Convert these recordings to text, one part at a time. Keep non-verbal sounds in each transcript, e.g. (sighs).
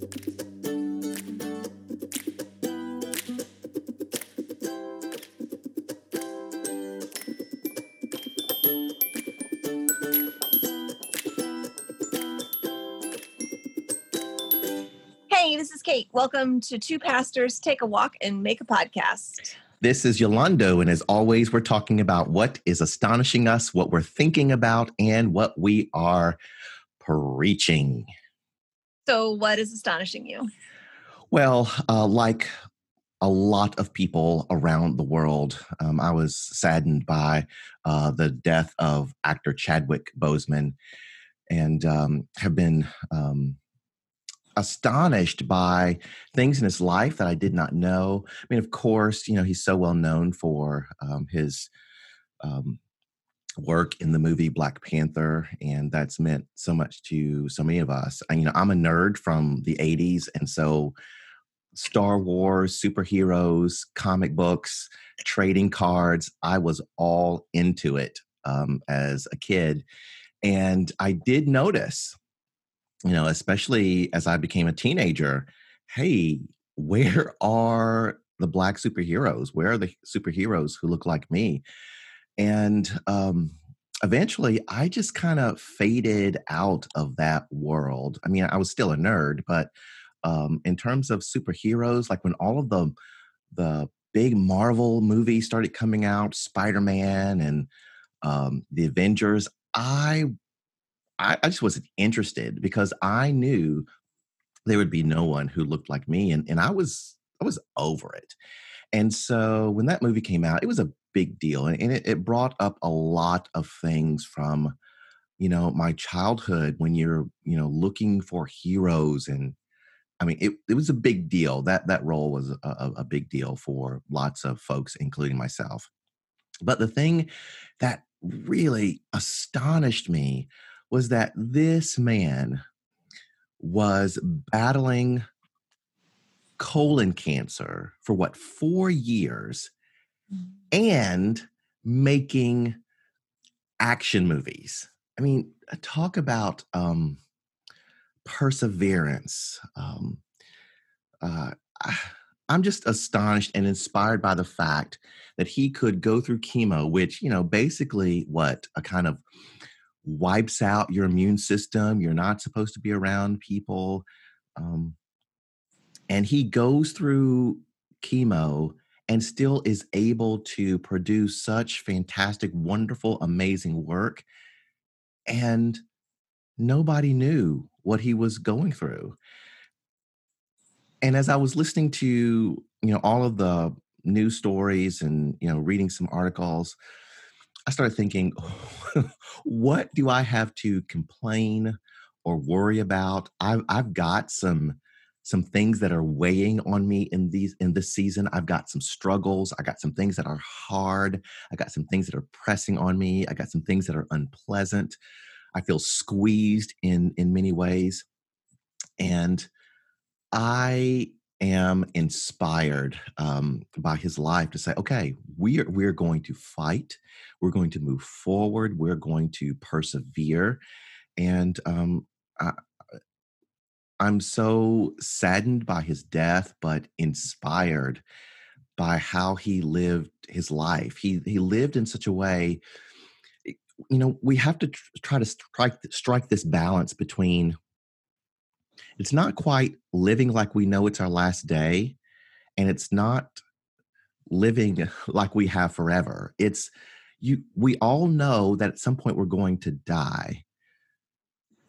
Hey, this is Kate. Welcome to Two Pastors Take a Walk and Make a Podcast. This is Yolando, and as always, we're talking about what is astonishing us, what we're thinking about, and what we are preaching. So, what is astonishing you? Well, uh, like a lot of people around the world, um, I was saddened by uh, the death of actor Chadwick Boseman and um, have been um, astonished by things in his life that I did not know. I mean, of course, you know, he's so well known for um, his um, work in the movie Black Panther, and that's meant so much to so many of us. And, you know, I'm a nerd from the 80s, and so Star Wars, superheroes, comic books, trading cards, I was all into it um, as a kid. And I did notice you know, especially as I became a teenager, hey, (laughs) where are the black superheroes? Where are the superheroes who look like me? And um, eventually, I just kind of faded out of that world. I mean, I was still a nerd, but um, in terms of superheroes, like when all of the the big Marvel movies started coming out, Spider Man and um, the Avengers, I I, I just wasn't interested because I knew there would be no one who looked like me, and and I was I was over it. And so when that movie came out, it was a big deal, and, it, it brought up a lot of things from you know my childhood when you're you know looking for heroes and I mean, it, it was a big deal. That that role was a, a, big deal for lots of folks, including myself. But the thing that really astonished me was that this man was battling colon cancer for what, four years mm. and making action movies. I mean, uh, talk about um, perseverance. Um, uh, I'm just astonished and inspired by the fact that he could go through chemo, which, you know, basically what a kind of wipes out your immune system. You're not supposed to be around people. Um, and he goes through chemo and still is able to produce such fantastic, wonderful, amazing work. And nobody knew what he was going through. And as I was listening to, you know, all of the news stories and, you know, reading some articles, I started thinking, (laughs) what do I have to complain or worry about? I've I've got some some things that are weighing on me in these in this season. I've got some struggles. I got some things that are hard. I got some things that are pressing on me. I got some things that are unpleasant. I feel squeezed in in many ways. And I am inspired um, by his life to say, okay, we're we're going to fight, we're going to move forward, we're going to persevere, and um, I, I'm so saddened by his death, but inspired by how he lived his life. He he lived in such a way. You know, we have to try to strike strike this balance between it's not quite living like we know it's our last day and it's not living (laughs) like we have forever it's you we all know that at some point we're going to die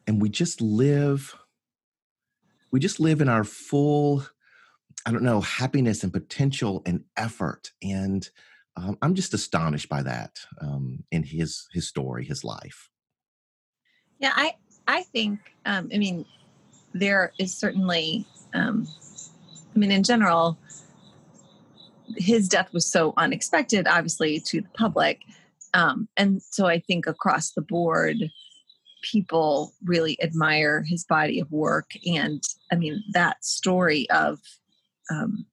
and we just live we just live in our full i don't know happiness and potential and effort and um, i'm just astonished by that um, in his his story his life yeah i i think um, i mean there is certainly, um, I mean, in general, his death was so unexpected, obviously, to the public. Um, and so I think across the board, people really admire his body of work. And I mean, that story of, um,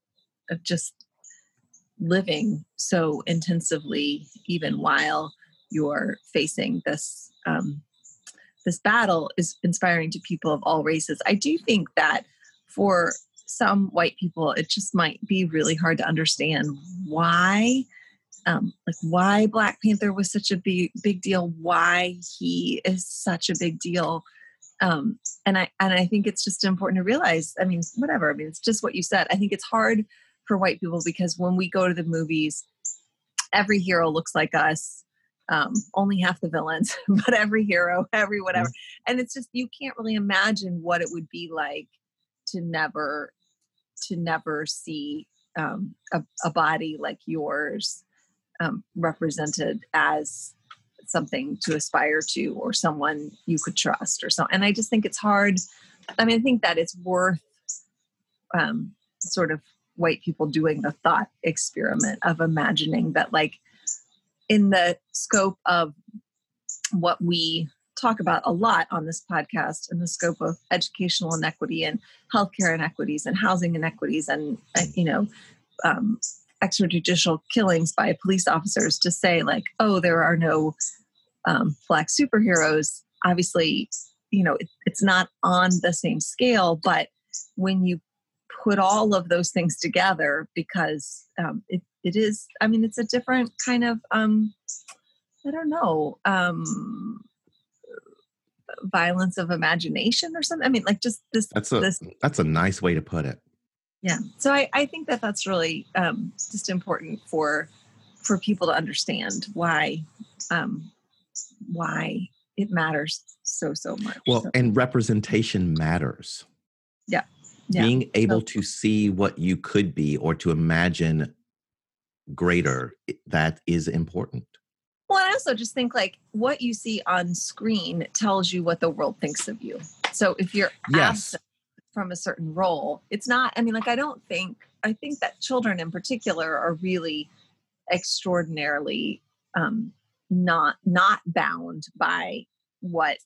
of just living so intensively, even while you're facing this um, this battle is inspiring to people of all races. I do think that for some white people, it just might be really hard to understand why, um, like why Black Panther was such a big big deal, why he is such a big deal. Um, and I and I think it's just important to realize. I mean, whatever. I mean, it's just what you said. I think it's hard for white people because when we go to the movies, every hero looks like us. Um, only half the villains, (laughs) but every hero, every whatever. And it's just you can't really imagine what it would be like to never to never see um, a, a, body like yours um, represented as something to aspire to or someone you could trust or so and i just think it's hard i mean i think that it's worth um, sort of white people doing the thought experiment of imagining that like in the scope of what we talk about a lot on this podcast in the scope of educational inequity and healthcare inequities and housing inequities and, and you know um, extrajudicial killings by police officers to say like oh there are no um, black superheroes obviously you know it, it's not on the same scale but when you put all of those things together because um, it, it is i mean it's a different kind of um, i don't know um, violence of imagination or something. I mean, like just this. That's a this, that's a nice way to put it. Yeah. So I, I think that that's really um, just important for for people to understand why um, why it matters so so much. Well, so. and representation matters. Yeah. yeah. Being able so, to see what you could be or to imagine greater that is important. Well, I also just think like what you see on screen tells you what the world thinks of you. So if you're yes. From a certain role, it's not, I mean, like, I don't think, I think that children in particular are really extraordinarily um, not not bound by what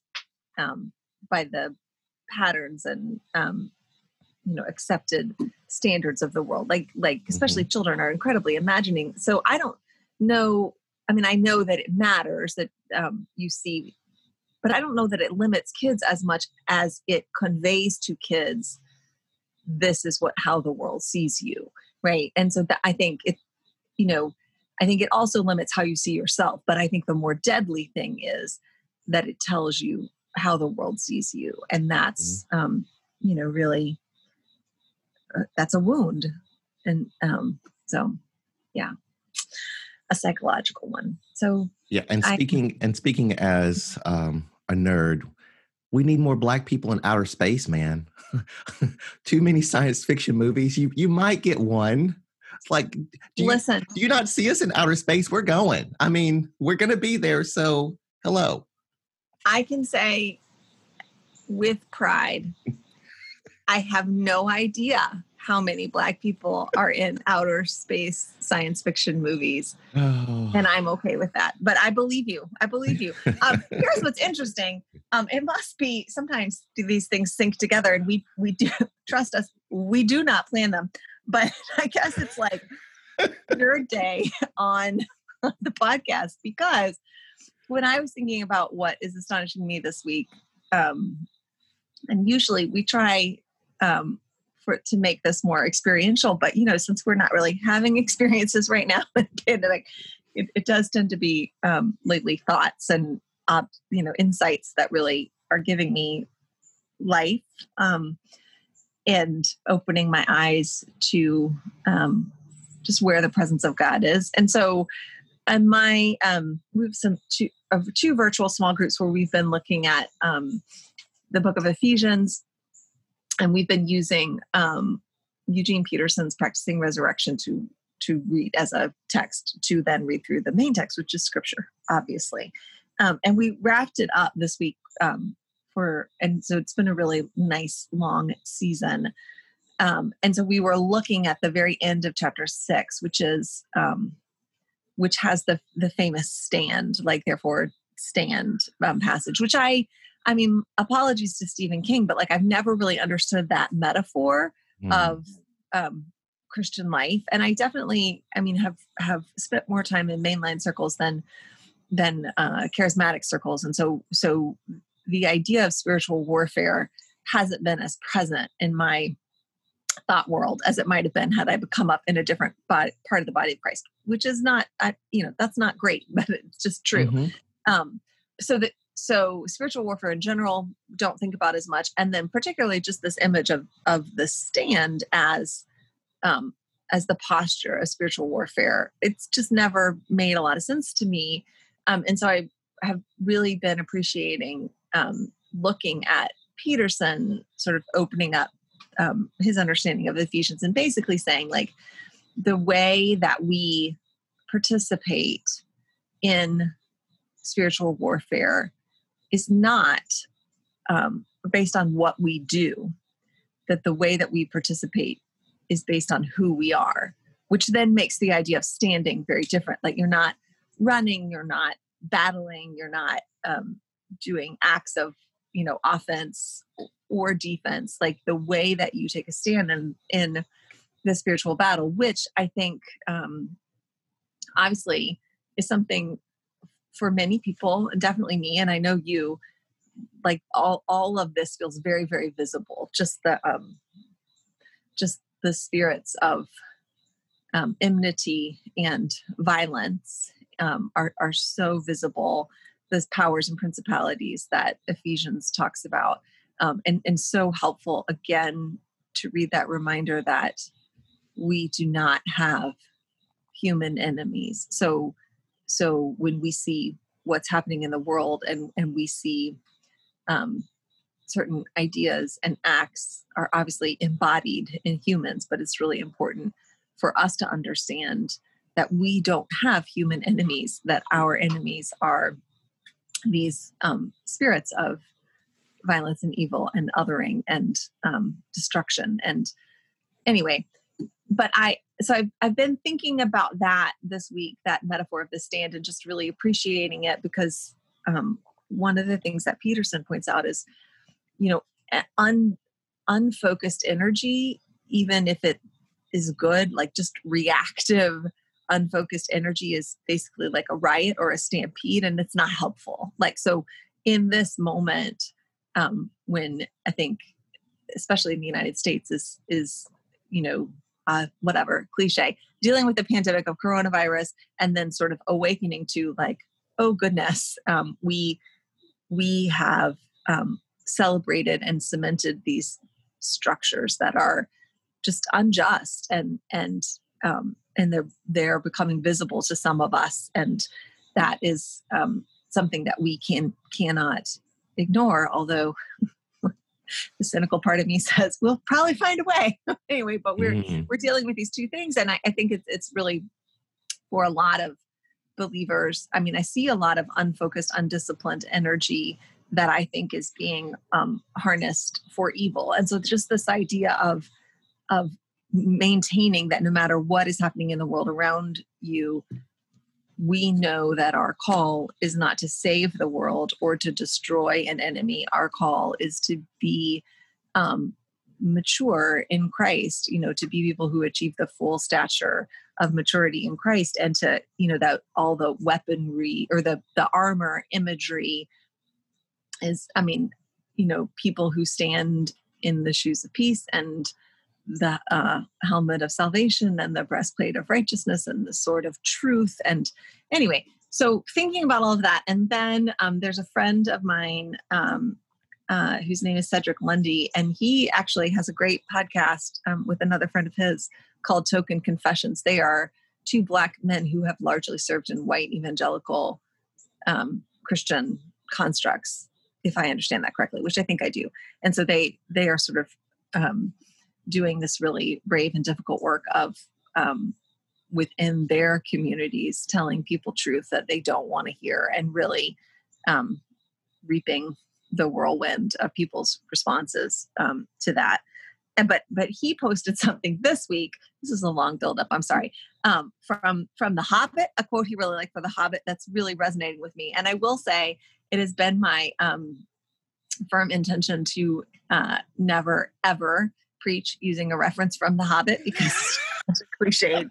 um, by the patterns and um, you know accepted standards of the world. Like like especially mm-hmm. children are incredibly imagining. So i don't know I mean, I know that it matters that um, you see, but I don't know that it limits kids as much as it conveys to kids this is what how the world sees you, right? And so that I think it, you know, I think it also limits how you see yourself. But I think the more deadly thing is that it tells you how the world sees you, and that's mm-hmm. um, you know really uh, that's a wound, and um, so yeah a psychological one. So yeah, and speaking I, and speaking as um, a nerd, we need more black people in outer space, man. (laughs) Too many science fiction movies. You you might get one. It's like do you, listen. Do you not see us in outer space? We're going. I mean, we're going to be there. So hello. I can say with pride, I have no idea how many black people are in outer space science fiction movies. Oh. and i'm okay with that. But i believe you. I believe you. Um, (laughs) here's what's interesting. Um, it must be sometimes do these things sync together and we we do (laughs) trust us we do not plan them. But (laughs) i guess it's like third day on the podcast because when i was thinking about what is astonishing me this week um, and usually we try um, for to make this more experiential. But you know, since we're not really having (laughs) experiences right now with pandemic, it, it does tend to be um, lately thoughts and you know insights that really are giving me life um, and opening my eyes to um, just where the presence of God is. And so, and my um, we have some two of two virtual small groups where we've been looking at um, the book of Ephesians and we've been using um, Eugene Peterson's Practicing Resurrection to to read as a text to then read through the main text, which is Scripture, obviously. Um, and we wrapped it up this week um, for, and so it's been a really nice long season. Um, and so we were looking at the very end of chapter six, which is um, which has the the famous stand, like therefore stand um, passage, which I I mean, apologies to Stephen King, but like I've never really understood that metaphor mm. of um, Christian life, and I definitely, I mean, have have spent more time in mainline circles than than uh, charismatic circles, and so so the idea of spiritual warfare hasn't been as present in my thought world as it might have been had I come up in a different body, part of the body of Christ, which is not, I, you know, that's not great, (laughs) but it's just true. Mm-hmm. Um, so that so spiritual warfare in general don't think about as much, and then particularly just this image of of the stand as um, as the posture of spiritual warfare. It's just never made a lot of sense to me, um, and so I have really been appreciating um, looking at Peterson sort of opening up um, his understanding of Ephesians and basically saying like the way that we participate in spiritual warfare is not um, based on what we do, that the way that we participate is based on who we are, which then makes the idea of standing very different. Like you're not running, you're not battling, you're not um, doing acts of you know offense or defense like the way that you take a stand in in the spiritual battle which i think um obviously is something for many people and definitely me and i know you like all all of this feels very very visible just the um just the spirits of um, enmity and violence um, are are so visible those powers and principalities that Ephesians talks about. Um, and, and so helpful again to read that reminder that we do not have human enemies. So so when we see what's happening in the world and, and we see um, certain ideas and acts are obviously embodied in humans, but it's really important for us to understand that we don't have human enemies, that our enemies are these um, spirits of violence and evil and othering and um, destruction. And anyway, but I, so I've, I've been thinking about that this week, that metaphor of the stand, and just really appreciating it because um, one of the things that Peterson points out is, you know, un, unfocused energy, even if it is good, like just reactive unfocused energy is basically like a riot or a stampede and it's not helpful. Like so in this moment um, when i think especially in the united states is is you know uh, whatever cliche dealing with the pandemic of coronavirus and then sort of awakening to like oh goodness um, we we have um, celebrated and cemented these structures that are just unjust and and um, and they're they're becoming visible to some of us and that is um, something that we can cannot ignore although the cynical part of me (laughs) says we'll probably find a way (laughs) anyway but we're mm. we're dealing with these two things and I, I think it's, it's really for a lot of believers i mean i see a lot of unfocused undisciplined energy that i think is being um, harnessed for evil and so just this idea of of maintaining that no matter what is happening in the world around you, we know that our call is not to save the world or to destroy an enemy. Our call is to be um, mature in Christ, you know, to be people who achieve the full stature of maturity in Christ and to, you know, that all the weaponry or the the armor imagery is, I mean, you know, people who stand in the shoes of peace and the uh, helmet of salvation and the breastplate of righteousness and the sword of truth. And anyway, so thinking about all of that. And then um, there's a friend of mine um, uh, whose name is Cedric Lundy, and he actually has a great podcast um, with another friend of his called Token Confessions. They are two black men who have largely served in white evangelical um, Christian constructs, if I understand that correctly, which I think I do. And so they they are sort of um, doing this really brave and difficult work of um, within their communities telling people truth that they don't want to hear and really um, reaping the whirlwind of people's responses um, to that. And but but he posted (laughs) something this week this is a long build up i'm sorry um, from from the hobbit a quote he really liked for the hobbit that's really resonating with me. And i will say it has been my um, firm intention to uh, never ever preach using a reference from The Hobbit because (laughs) it's a cliche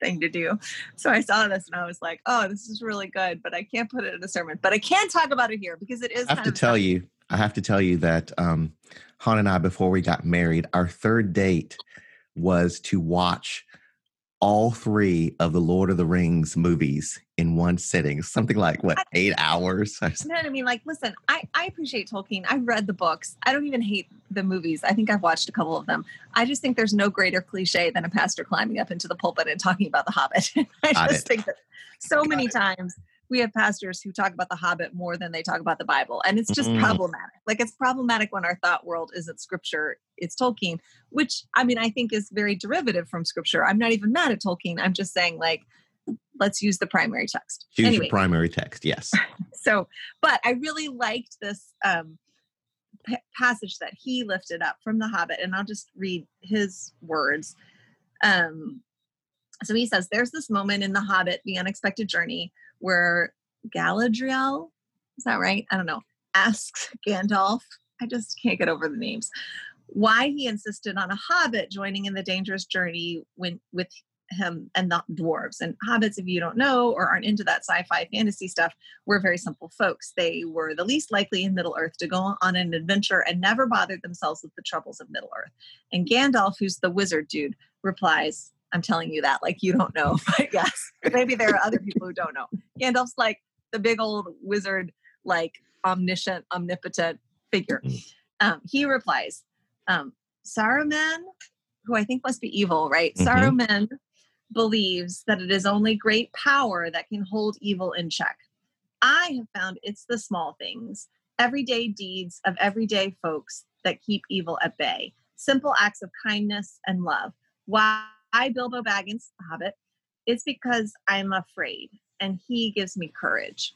thing to do. So I saw this and I was like, oh, this is really good, but I can't put it in a sermon. But I can talk about it here because it is. I have to tell you, I have to tell you that um, Han and I, before we got married, our third date was to watch all three of the Lord of the Rings movies in one sitting. Something like what, eight hours? (laughs) No, I mean, like, listen, I, I appreciate Tolkien. I've read the books. I don't even hate the movies. I think I've watched a couple of them. I just think there's no greater cliche than a pastor climbing up into the pulpit and talking about the Hobbit. (laughs) I Got just it. think that so Got many it. times we have pastors who talk about the Hobbit more than they talk about the Bible. And it's just mm. problematic. Like it's problematic when our thought world isn't scripture, it's Tolkien, which I mean, I think is very derivative from scripture. I'm not even mad at Tolkien. I'm just saying, like, let's use the primary text. Use anyway. your primary text, yes. (laughs) so, but I really liked this um, p- passage that he lifted up from the Hobbit, and I'll just read his words. Um, so he says, There's this moment in The Hobbit, The Unexpected Journey, where Galadriel, is that right? I don't know, asks (laughs) Gandalf, I just can't get over the names, why he insisted on a hobbit joining in the dangerous journey when with him and the dwarves. And hobbits, if you don't know or aren't into that sci-fi fantasy stuff, were very simple folks. They were the least likely in Middle Earth to go on an adventure and never bothered themselves with the troubles of Middle Earth. And Gandalf, who's the wizard dude, replies, I'm telling you that like you don't know, (laughs) but yes, maybe there are other people who don't know. Gandalf's like the big old wizard, like omniscient, omnipotent figure. Mm-hmm. Um, he replies, um, Saruman, who I think must be evil, right? Mm-hmm. Saruman believes that it is only great power that can hold evil in check. I have found it's the small things, everyday deeds of everyday folks that keep evil at bay, simple acts of kindness and love. Why I, Bilbo Baggins, the Hobbit, it's because I'm afraid and he gives me courage.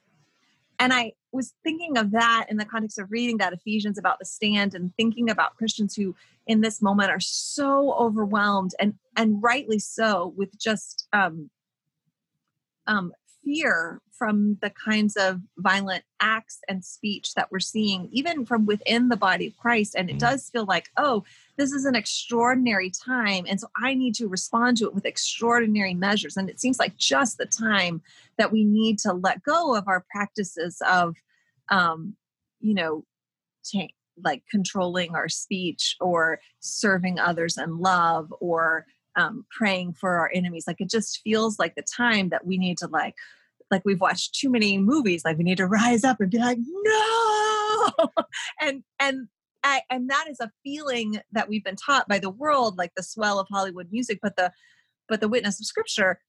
And I was thinking of that in the context of reading that Ephesians about the stand and thinking about Christians who in this moment are so overwhelmed and and rightly so with just um, um, fear from the kinds of violent acts and speech that we're seeing, even from within the body of Christ. And it mm. does feel like, oh, this is an extraordinary time. And so I need to respond to it with extraordinary measures. And it seems like just the time that we need to let go of our practices of, um, you know, t- like controlling our speech or serving others in love or um, praying for our enemies. Like it just feels like the time that we need to like, like we've watched too many movies. Like we need to rise up and be like, no, (laughs) and and I, and that is a feeling that we've been taught by the world, like the swell of Hollywood music. But the but the witness of Scripture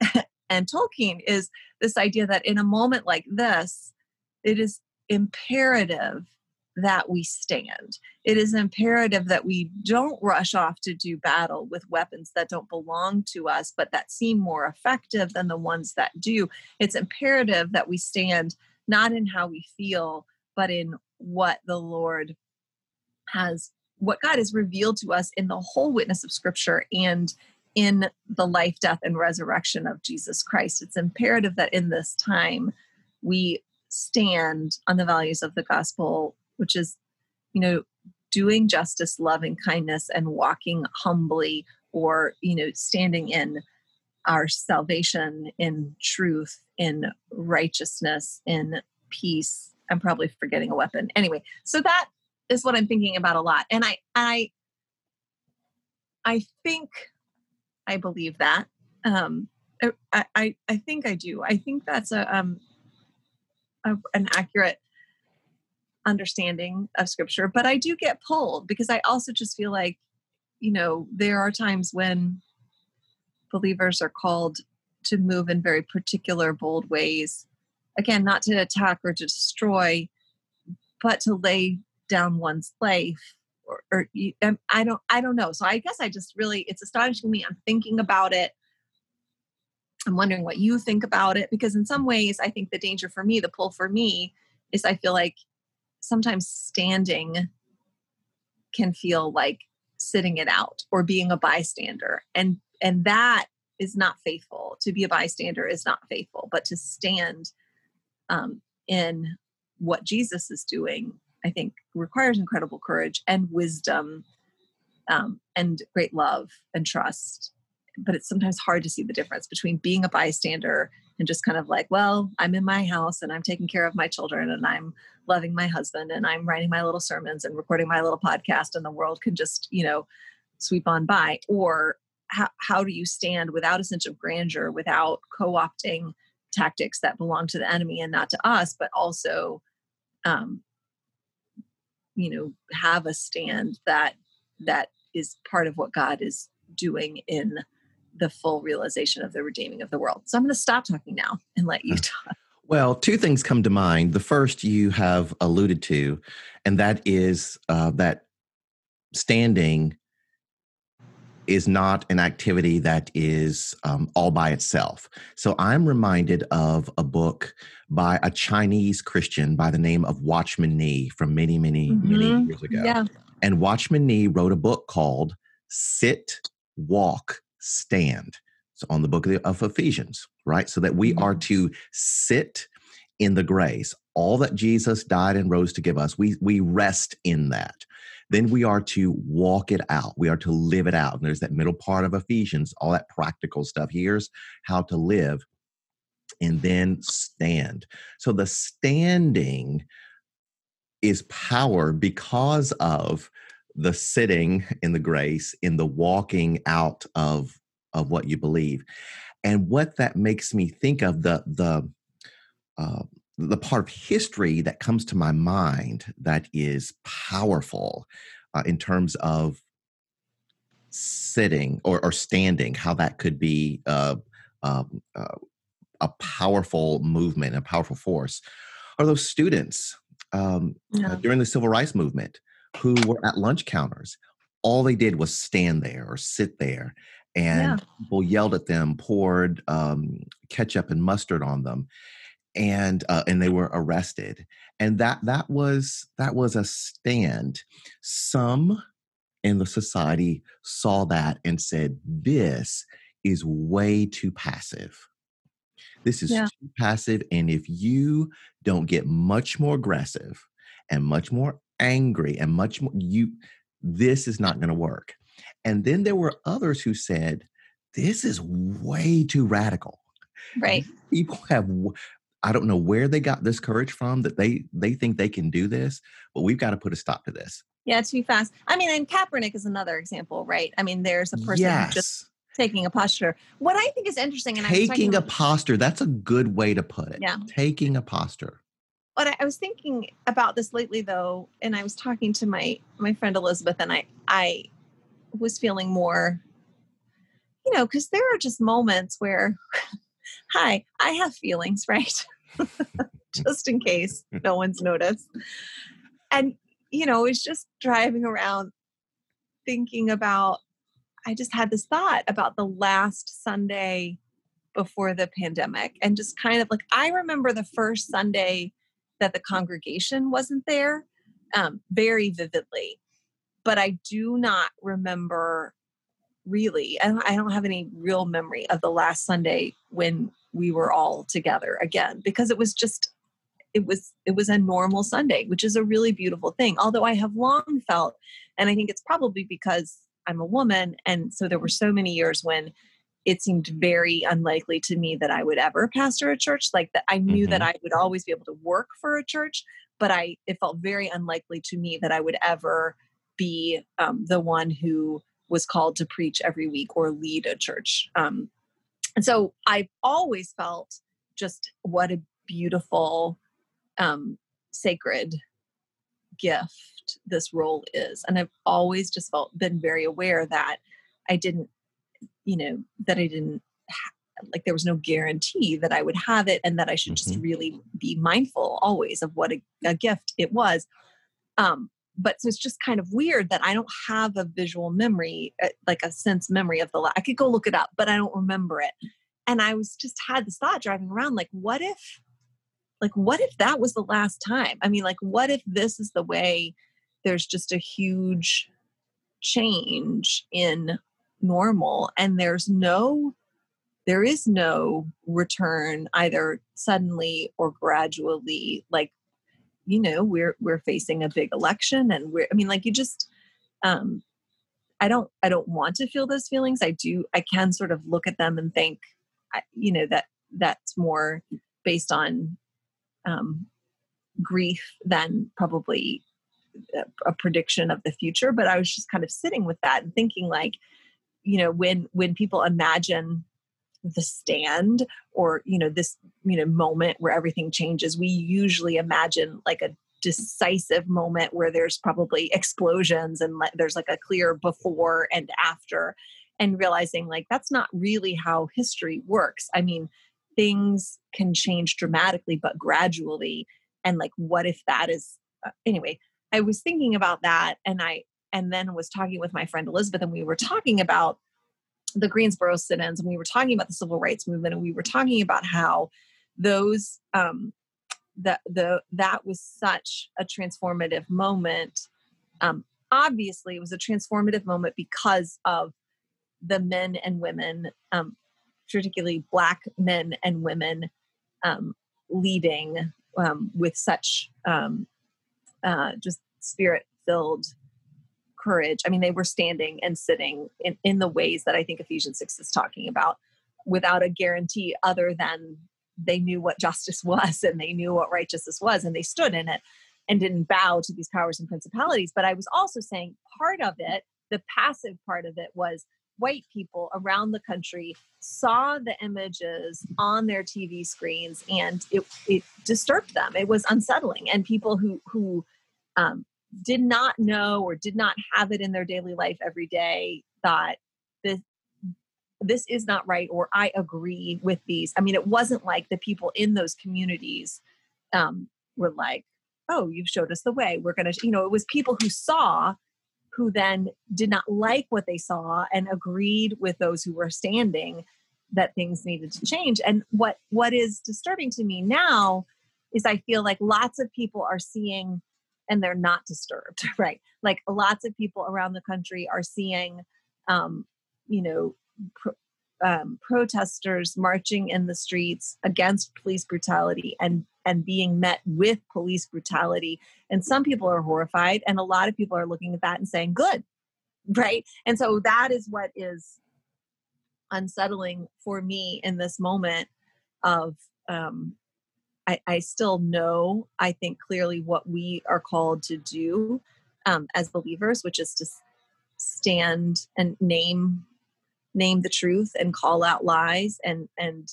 (laughs) and Tolkien is this idea that in a moment like this, it is imperative that we stand. It is imperative that we don't rush off to do battle with weapons that don't belong to us, but that seem more effective than the ones that do. It's imperative that we stand not in how we feel, but in what the Lord has, what God has revealed to us in the whole witness of Scripture and in the life, death, and resurrection of Jesus Christ. It's imperative that in this time we stand on the values of the gospel which is, you know, doing justice, loving kindness, and walking humbly or, you know, standing in our salvation in truth, in righteousness, in peace. I'm probably forgetting a weapon. Anyway, so that is what I'm thinking about a lot. And I I I think I believe that. Um I, I, I think I do. I think that's a um a, an accurate understanding of scripture, but I do get pulled because I also just feel like, you know, there are times when believers are called to move in very particular, bold ways. Again, not to attack or to destroy, but to lay down one's life. Or, or um, I don't, I don't know. So I guess I just really, it's astonishing me. I'm thinking about it. I'm wondering what you think about it because in some ways, I think the danger for me, the pull for me, is I feel like sometimes standing can feel like sitting it out or being a bystander. And and that is not faithful. To be a bystander is not faithful but to stand um, in what jesus is doing i think requires incredible courage and wisdom um, and great love and trust but it's sometimes hard to see the difference between being a bystander and just kind of like, well, I'm in my house and I'm taking care of my children and I'm loving my husband and I'm writing my little sermons and recording my little podcast and the world can just, you know, sweep on by. Or how, how do you stand without a sense of grandeur, without co opting tactics that belong to the enemy and not to us, but also, um, you know, have a stand that that is part of what God is doing in the full realization of the redeeming of the world. So I'm going to stop talking now and let you talk. Well, two things come to mind. The first you have alluded to, and that is uh, that standing is not an activity that is um, all by itself. So I'm reminded of a book by a Chinese Christian by the name of Watchman Nee from many, many, mm-hmm. many years ago. Yeah. And Watchman Nee wrote a book called Sit, Walk, Stand. It's on the book of Ephesians, right? So that we mm-hmm. are to sit in the grace, all that Jesus died and rose to give us. We we rest in that. Then we are to walk it out. We are to live it out. And there's that middle part of Ephesians, all that practical stuff. Here's how to live and then stand. So the standing is power because of the sitting in the grace, in the walking out of of what you believe, and what that makes me think of the the uh, the part of history that comes to my mind that is powerful uh, in terms of sitting or, or standing, how that could be uh, um, uh, a powerful movement, a powerful force, are those students um, uh, yeah. during the civil rights movement who were at lunch counters. All they did was stand there or sit there, and yeah. people yelled at them, poured um, ketchup and mustard on them, and uh, and they were arrested and that that was that was a stand some in the society saw that and said this is way too passive this is yeah. too passive and if you don't get much more aggressive and much more angry and much more you this is not going to work and then there were others who said this is way too radical right people have I don't know where they got this courage from that they they think they can do this, but we've got to put a stop to this. Yeah, too fast. I mean, and Kaepernick is another example, right? I mean, there's a person yes. just taking a posture. What I think is interesting, and taking a posture, that's a good way to put it. Yeah, taking a posture. But I, was thinking about this lately, though, and I was talking to my my friend Elizabeth, and I I was feeling more, you know, because there are just moments where, (laughs) hi, I have feelings, (laughs) right? (laughs) just in case no one's noticed. And, you know, was just driving around thinking about, I just had this thought about the last Sunday before the pandemic and just kind of like, I remember the first Sunday that the congregation wasn't there um, very vividly, but I do not remember really, I don't, I don't have any real memory of the last Sunday when we were all together again because it was just it was it was a normal sunday which is a really beautiful thing although i have long felt and i think it's probably because i'm a woman and so there were so many years when it seemed very unlikely to me that i would ever pastor a church like that i knew mm-hmm. that i would always be able to work for a church but i it felt very unlikely to me that i would ever be um, the one who was called to preach every week or lead a church um, and so I've always felt just what a beautiful, um, sacred gift this role is. And I've always just felt, been very aware that I didn't, you know, that I didn't, ha- like there was no guarantee that I would have it and that I should just mm-hmm. really be mindful always of what a, a gift it was. Um, but so it's just kind of weird that I don't have a visual memory, uh, like a sense memory of the. La- I could go look it up, but I don't remember it. And I was just had this thought driving around, like, what if, like, what if that was the last time? I mean, like, what if this is the way? There's just a huge change in normal, and there's no, there is no return either suddenly or gradually, like you know we're we're facing a big election and we're i mean like you just um I don't I don't want to feel those feelings. I do I can sort of look at them and think, you know, that that's more based on um, grief than probably a prediction of the future. But I was just kind of sitting with that and thinking, like, you know, when when people imagine the stand or you know this you know moment where everything changes we usually imagine like a decisive moment where there's probably explosions and le- there's like a clear before and after and realizing like that's not really how history works. I mean things can change dramatically but gradually. And like what if that is uh, anyway i was thinking about that and i and then was talking with my friend elizabeth and we were talking about the greensboro sit-ins and we were talking about the civil rights movement and we were talking about how those um, that the that was such a transformative moment. Um, obviously it was a transformative moment because of the men and women um, particularly black men and women um, leading um, with such um, uh, just spirit filled courage i mean they were standing and sitting in, in the ways that i think ephesians 6 is talking about without a guarantee other than they knew what justice (laughs) was and they knew what righteousness was and they stood in it and didn't bow to these powers and principalities. But I was also saying part of it, the passive part of it was white people around the country saw the images on their TV screens and it, it disturbed them. It was unsettling. And people who, who um, did not know or did not have it in their daily life every day thought this, this is not right or i agree with these. I mean it wasn't like the people in those communities um, were like oh you've showed us the way. We're gonna you know it was people who saw who then did not like what they saw and agreed with those who were standing that things needed to change. And what what is disturbing to me now is i feel like lots of people are seeing and they're not disturbed (laughs) right? Like lots of people around the country are seeing um, you know um, protesters marching in the streets against police brutality and and being met with police brutality. And some people are horrified and a lot of people are looking at that and saying good (laughs) right? And so that is what is unsettling for me in this moment of um, I, I, still know i think clearly what we are called to do um, as believers which is to stand and name name the truth and call out lies and and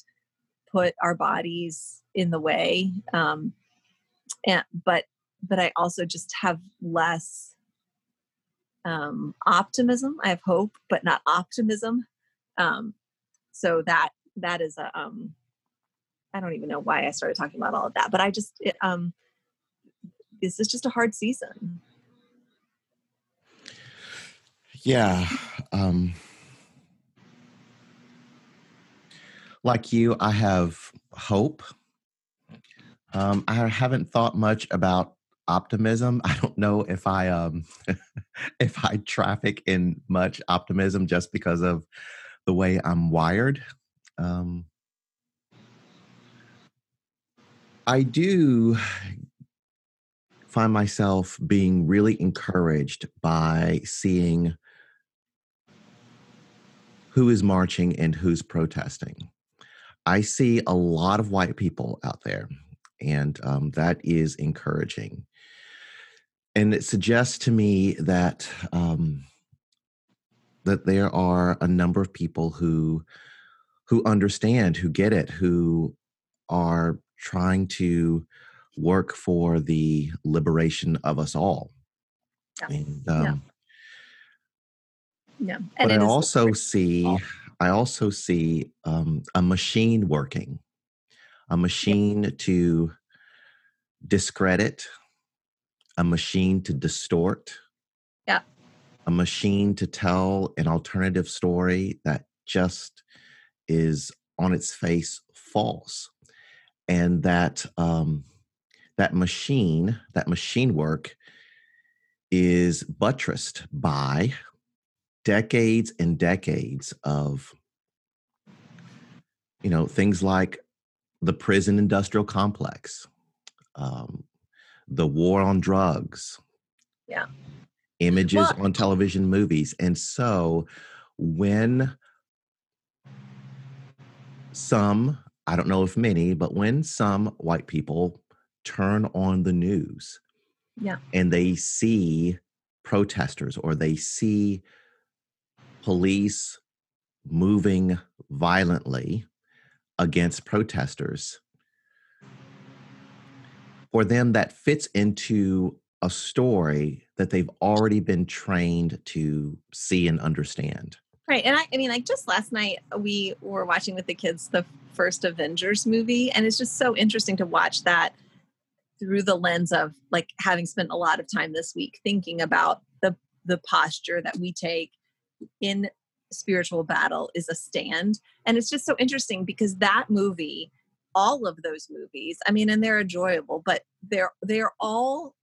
put our bodies in the way um and but but i also just have less um optimism. I have hope but not optimism. Um so that that is a um i don't even know why i started talking about all of that but i just it, um this is just a hard season yeah um like you, I have hope. Um, I haven't thought much about optimism. (laughs) I don't know if I um, (laughs) if I traffic in much optimism just because of the way I'm wired. Um, I do find myself being really encouraged by seeing who is marching and who's protesting. I see a lot of white people out there, and um, that is encouraging. And it suggests to me that um, that there are a number of people who who understand, who get it, who are trying to work for the liberation of us all. Yeah. And, um, yeah. yeah. And but I also see I also see um, a machine working, a machine yep. to discredit, a machine to distort, yeah, a machine to tell an alternative story that just is on its face false, and that um, that machine, that machine work, is buttressed by decades and decades of you know things like the prison industrial complex um, the war on drugs yeah images well, on television movies. And so when some, I don't know if many, but when some white people turn on the news yeah. and they see protesters or they see police moving violently against protesters, for them that fits into a story that they've already been trained to see and understand. Right. And I, I mean, like just last night, uh, we were watching with the kids the first Avengers movie, and it's just so interesting to watch that through the lens of like having spent a lot of time this week thinking about the the posture that we take in spiritual battle is a stand and it's just so interesting because that movie all of those movies i mean and they're enjoyable but they're they're all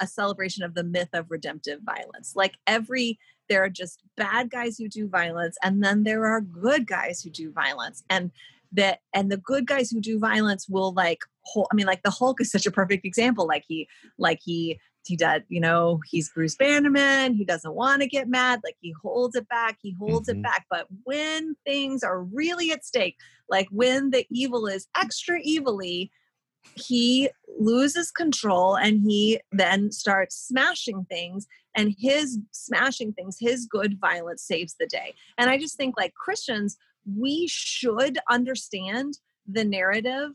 a celebration of the myth of redemptive violence like every there are just bad guys who do violence and then there are good guys who do violence and that and the good guys who do violence will like i mean like the hulk is such a perfect example like he like he he does, you know, he's Bruce Bannerman. He doesn't want to get mad. Like he holds it back. He holds mm-hmm. it back. But when things are really at stake, like when the evil is extra evilly, he loses control and he then starts smashing things. And his smashing things, his good violence saves the day. And I just think, like Christians, we should understand the narrative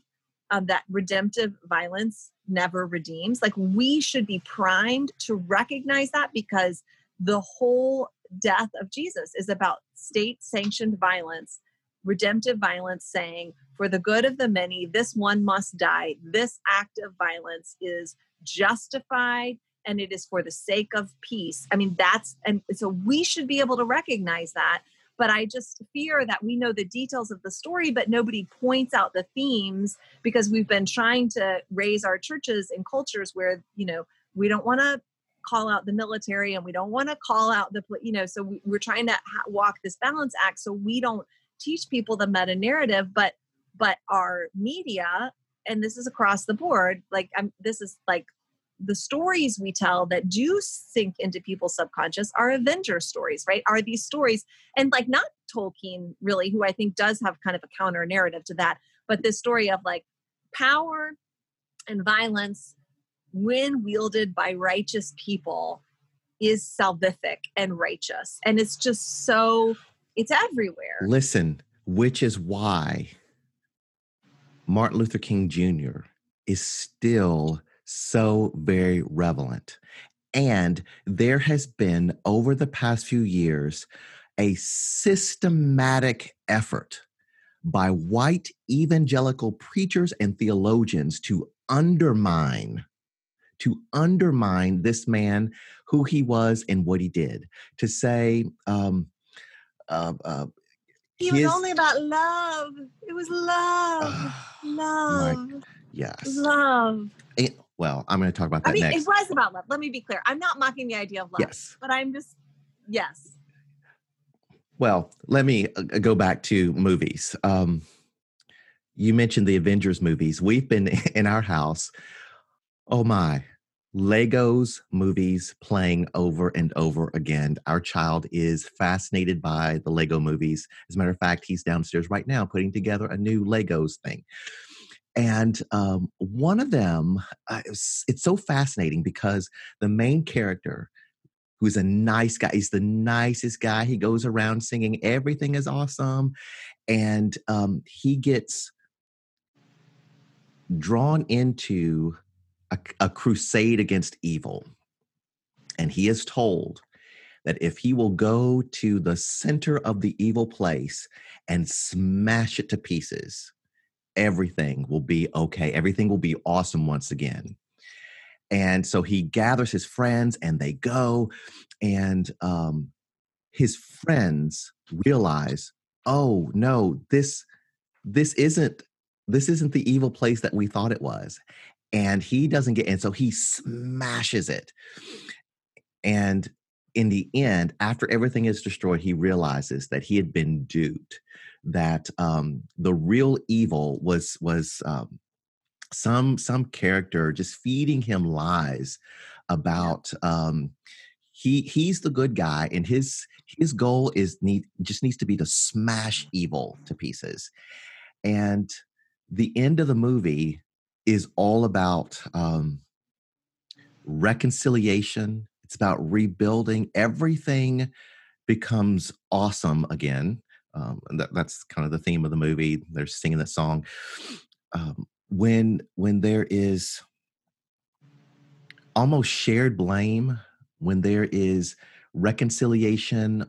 of that redemptive violence never redeems. Like we should be primed to recognize that because the whole death of Jesus is about state sanctioned violence, redemptive violence saying, for the good of the many, this one must die. This act of violence is justified and it is for the sake of peace. I mean, that's, and so we should be able to recognize that but I just fear that we know the details of the story, but nobody points out the themes because we've been trying to raise our churches in cultures where, you know, we don't want to call out the military and we don't want to call out the, you know, so we, are trying to ha- walk this balance act so we don't teach people the meta narrative, but, but our media, and this is across the board, like I'm, this is like the stories we tell that do sink into people's subconscious are Avenger stories, right? Are these stories, and like not Tolkien really, who I think does have kind of a counter narrative to that, but this story of like power and violence when wielded by righteous people is salvific and righteous. And it's just so, it's everywhere. Listen, which is why Martin Luther King Jr. is still so very relevant. And there has been, over the past few years, a systematic effort by white evangelical preachers and theologians to undermine to undermine this man who he was and what he did to say um, uh, uh, he his, was only about love it was love (sighs) uh, love my, yes love and, well, I'm going to talk about that I mean, next. It was about love. Let me be clear. I'm not mocking the idea of love. Yes. But I'm just, yes. Well, let me uh, go back to movies. Um, you mentioned the Avengers movies. We've been (laughs) in our house, oh my, Legos movies playing over and over again. Our child is fascinated by the Lego movies. As a matter of fact, he's downstairs right now putting together a new Legos thing. And um, one of them, uh, it's, it's so fascinating because the main character, who's a nice guy, he's the nicest guy. He goes around singing, everything is awesome. And um, he gets drawn into a, a crusade against evil. And he is told that if he will go to the center of the evil place and smash it to pieces, everything will be okay. Everything will be awesome once again. And so he gathers his friends and they go, and um, his friends realize, oh no, this this isn't this isn't the evil place that we thought it was. And he doesn't get, in. so he smashes it. And in the end, after everything is destroyed, he realizes that he had been duped that um, the real evil was was um, some some character just feeding him lies about um, he he's the good guy, and his his goal is need just needs to be to smash evil to pieces. And the end of the movie is all about um, reconciliation. It's about rebuilding. Everything becomes awesome again. Um, that, that's kind of the theme of the movie. They're singing that song. Um, when when there is almost shared blame, when there is reconciliation,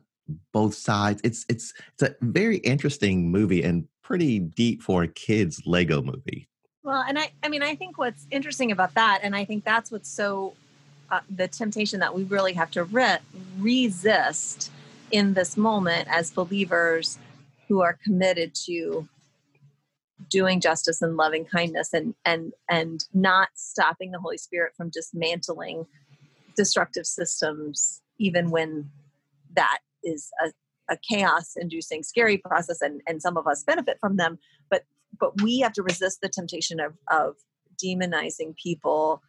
both sides. It's it's it's a very interesting movie and pretty deep for a kid's Lego movie. Well, and I I mean I think what's interesting about that, and I think that's what's so uh, the temptation that we really have to re- resist in this moment as believers who are committed to doing justice and loving kindness and and and not stopping the holy spirit from dismantling destructive systems even when that is a, a chaos inducing scary process and and some of us benefit from them. But but we have to resist the temptation of of demonizing people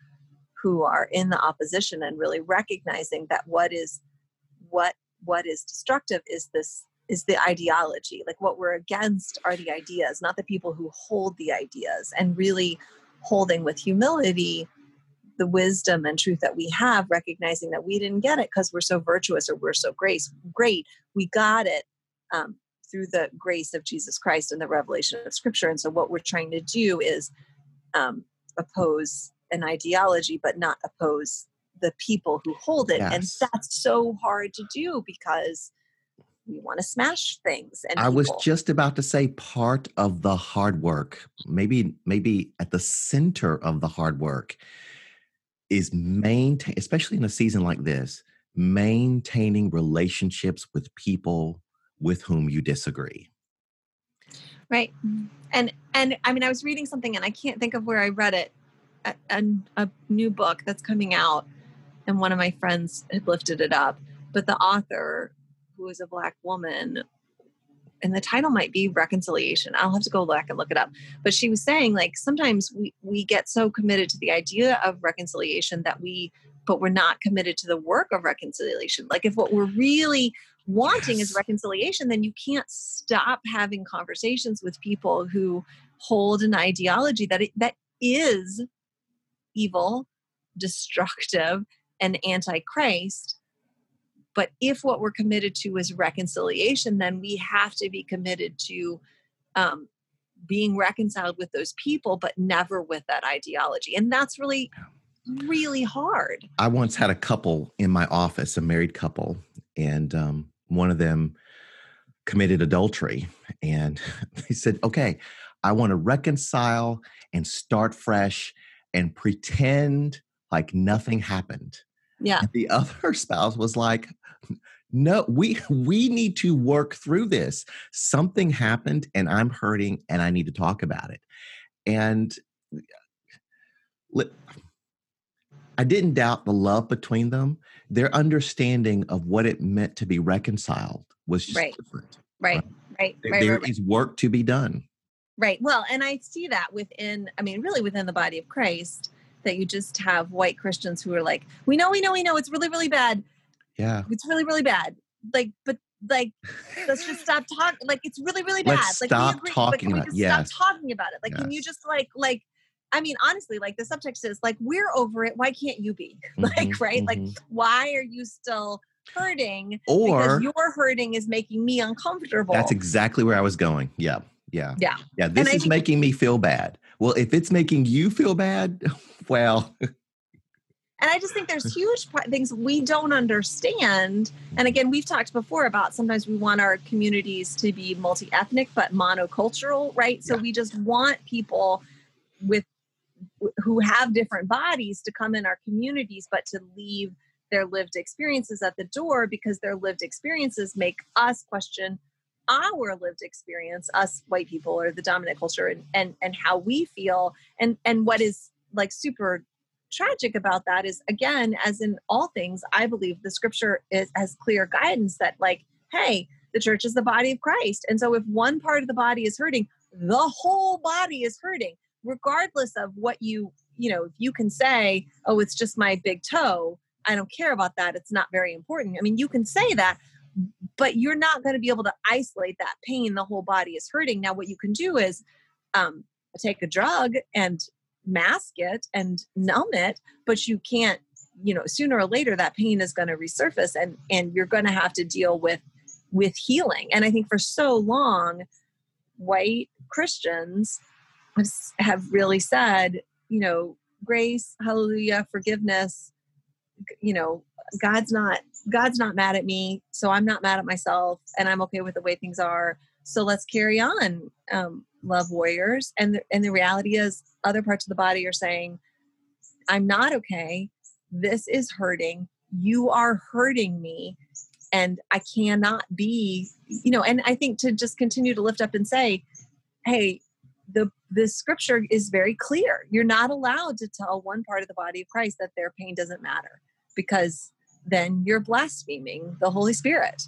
who are in the opposition and really recognizing that what is what what is destructive is this is the ideology. Like what we're against are the ideas not the people who hold the ideas. And really holding with humility the wisdom and truth that we have recognizing that we didn't get it because we're so virtuous or we're so grace great. We got it um, through the grace of jesus christ and the revelation of scripture and so what we're trying to do is um, oppose an ideology but not oppose the people who hold it yes. and that's so hard to do because we want to smash things and i people. was just about to say part of the hard work maybe maybe at the center of the hard work is maintain especially in a season like this maintaining relationships with people with whom you disagree. Right and and i mean i was reading something and i can't think of where i read it a, a, a new book that's coming out and one of my friends had lifted it up but the author who is a black woman and the title might be reconciliation i'll have to go back and look it up but she was saying like sometimes we we get so committed to the idea of reconciliation that we but we're not committed to the work of reconciliation like if what we're really wanting yes. is reconciliation then you can't stop having conversations with people who hold an ideology that it, that is evil destructive and anti-Christ. but if what we're committed to is reconciliation, then we have to be committed to um, being reconciled with those people, but never with that ideology. And that's really, really hard. I once had a couple in my office, a married couple, and um, one of them committed adultery. And (laughs) he said, Okay, I want to reconcile and start fresh and pretend like nothing happened. Yeah. And the (laughs) other spouse was like, no we we need to work through this something happened and i'm hurting and i need to talk about it and uh, i didn't doubt the love between them their understanding of what it meant to be reconciled was just right. different right right, there, right, there right, is work to be done right well and i see that within i mean really within the body of christ that you just have white christians who are like we know we know we know it's really really bad yeah. It's really, really bad. Like, but like let's just stop talking like it's really really bad let's like stop agree, talking about yes. stop talking about it like yes. can you just like like i mean honestly like the subtext is like we're over it. Why can't you be? (laughs) Mm-hmm, like right? Mm-hmm. like why are you still hurting? Or because your hurting is making me uncomfortable. That's exactly where i was going. Yeah yeah. Yeah. Yeah this is making me feel bad. Well if it's making you feel bad (laughs) well and I just think there's (laughs) huge things we don't understand. And again, we've talked before about sometimes we want our communities to be multi ethnic but monocultural, right? So yeah. we just want people with who have different bodies to come in our communities, but to leave their lived experiences at the door because their lived experiences make us question our lived experience, us white people or the dominant culture and, and, and how we feel. And, and what is like super tragic about that is again as in all things i believe the scripture is has clear guidance that like hey the church is the body of christ. And so if one part of the body is hurting the whole body is hurting regardless of what you you know, if you can say, oh, it's just my big toe, I don't care about that. It's not very important. I mean, you can say that, but you're not going to be able to isolate that pain. The whole body is hurting. Now, what you can do is um, take a drug and mask it and numb it, but you can't, you know, sooner or later that pain is going to resurface and, and you're going to have to deal with, with healing. And I think for so long, white Christians have really said, you know, grace, hallelujah, forgiveness, you know, God's not God's not mad at me, so I'm not mad at myself, and I'm okay with the way things are. So let's carry on, um, love warriors. And the, and the reality is, other parts of the body are saying, "I'm not okay. This is hurting. You are hurting me, and I cannot be." You know, and I think to just continue to lift up and say, "Hey, the the scripture is very clear. You're not allowed to tell one part of the body of Christ that their pain doesn't matter because then you're blaspheming the Holy Spirit.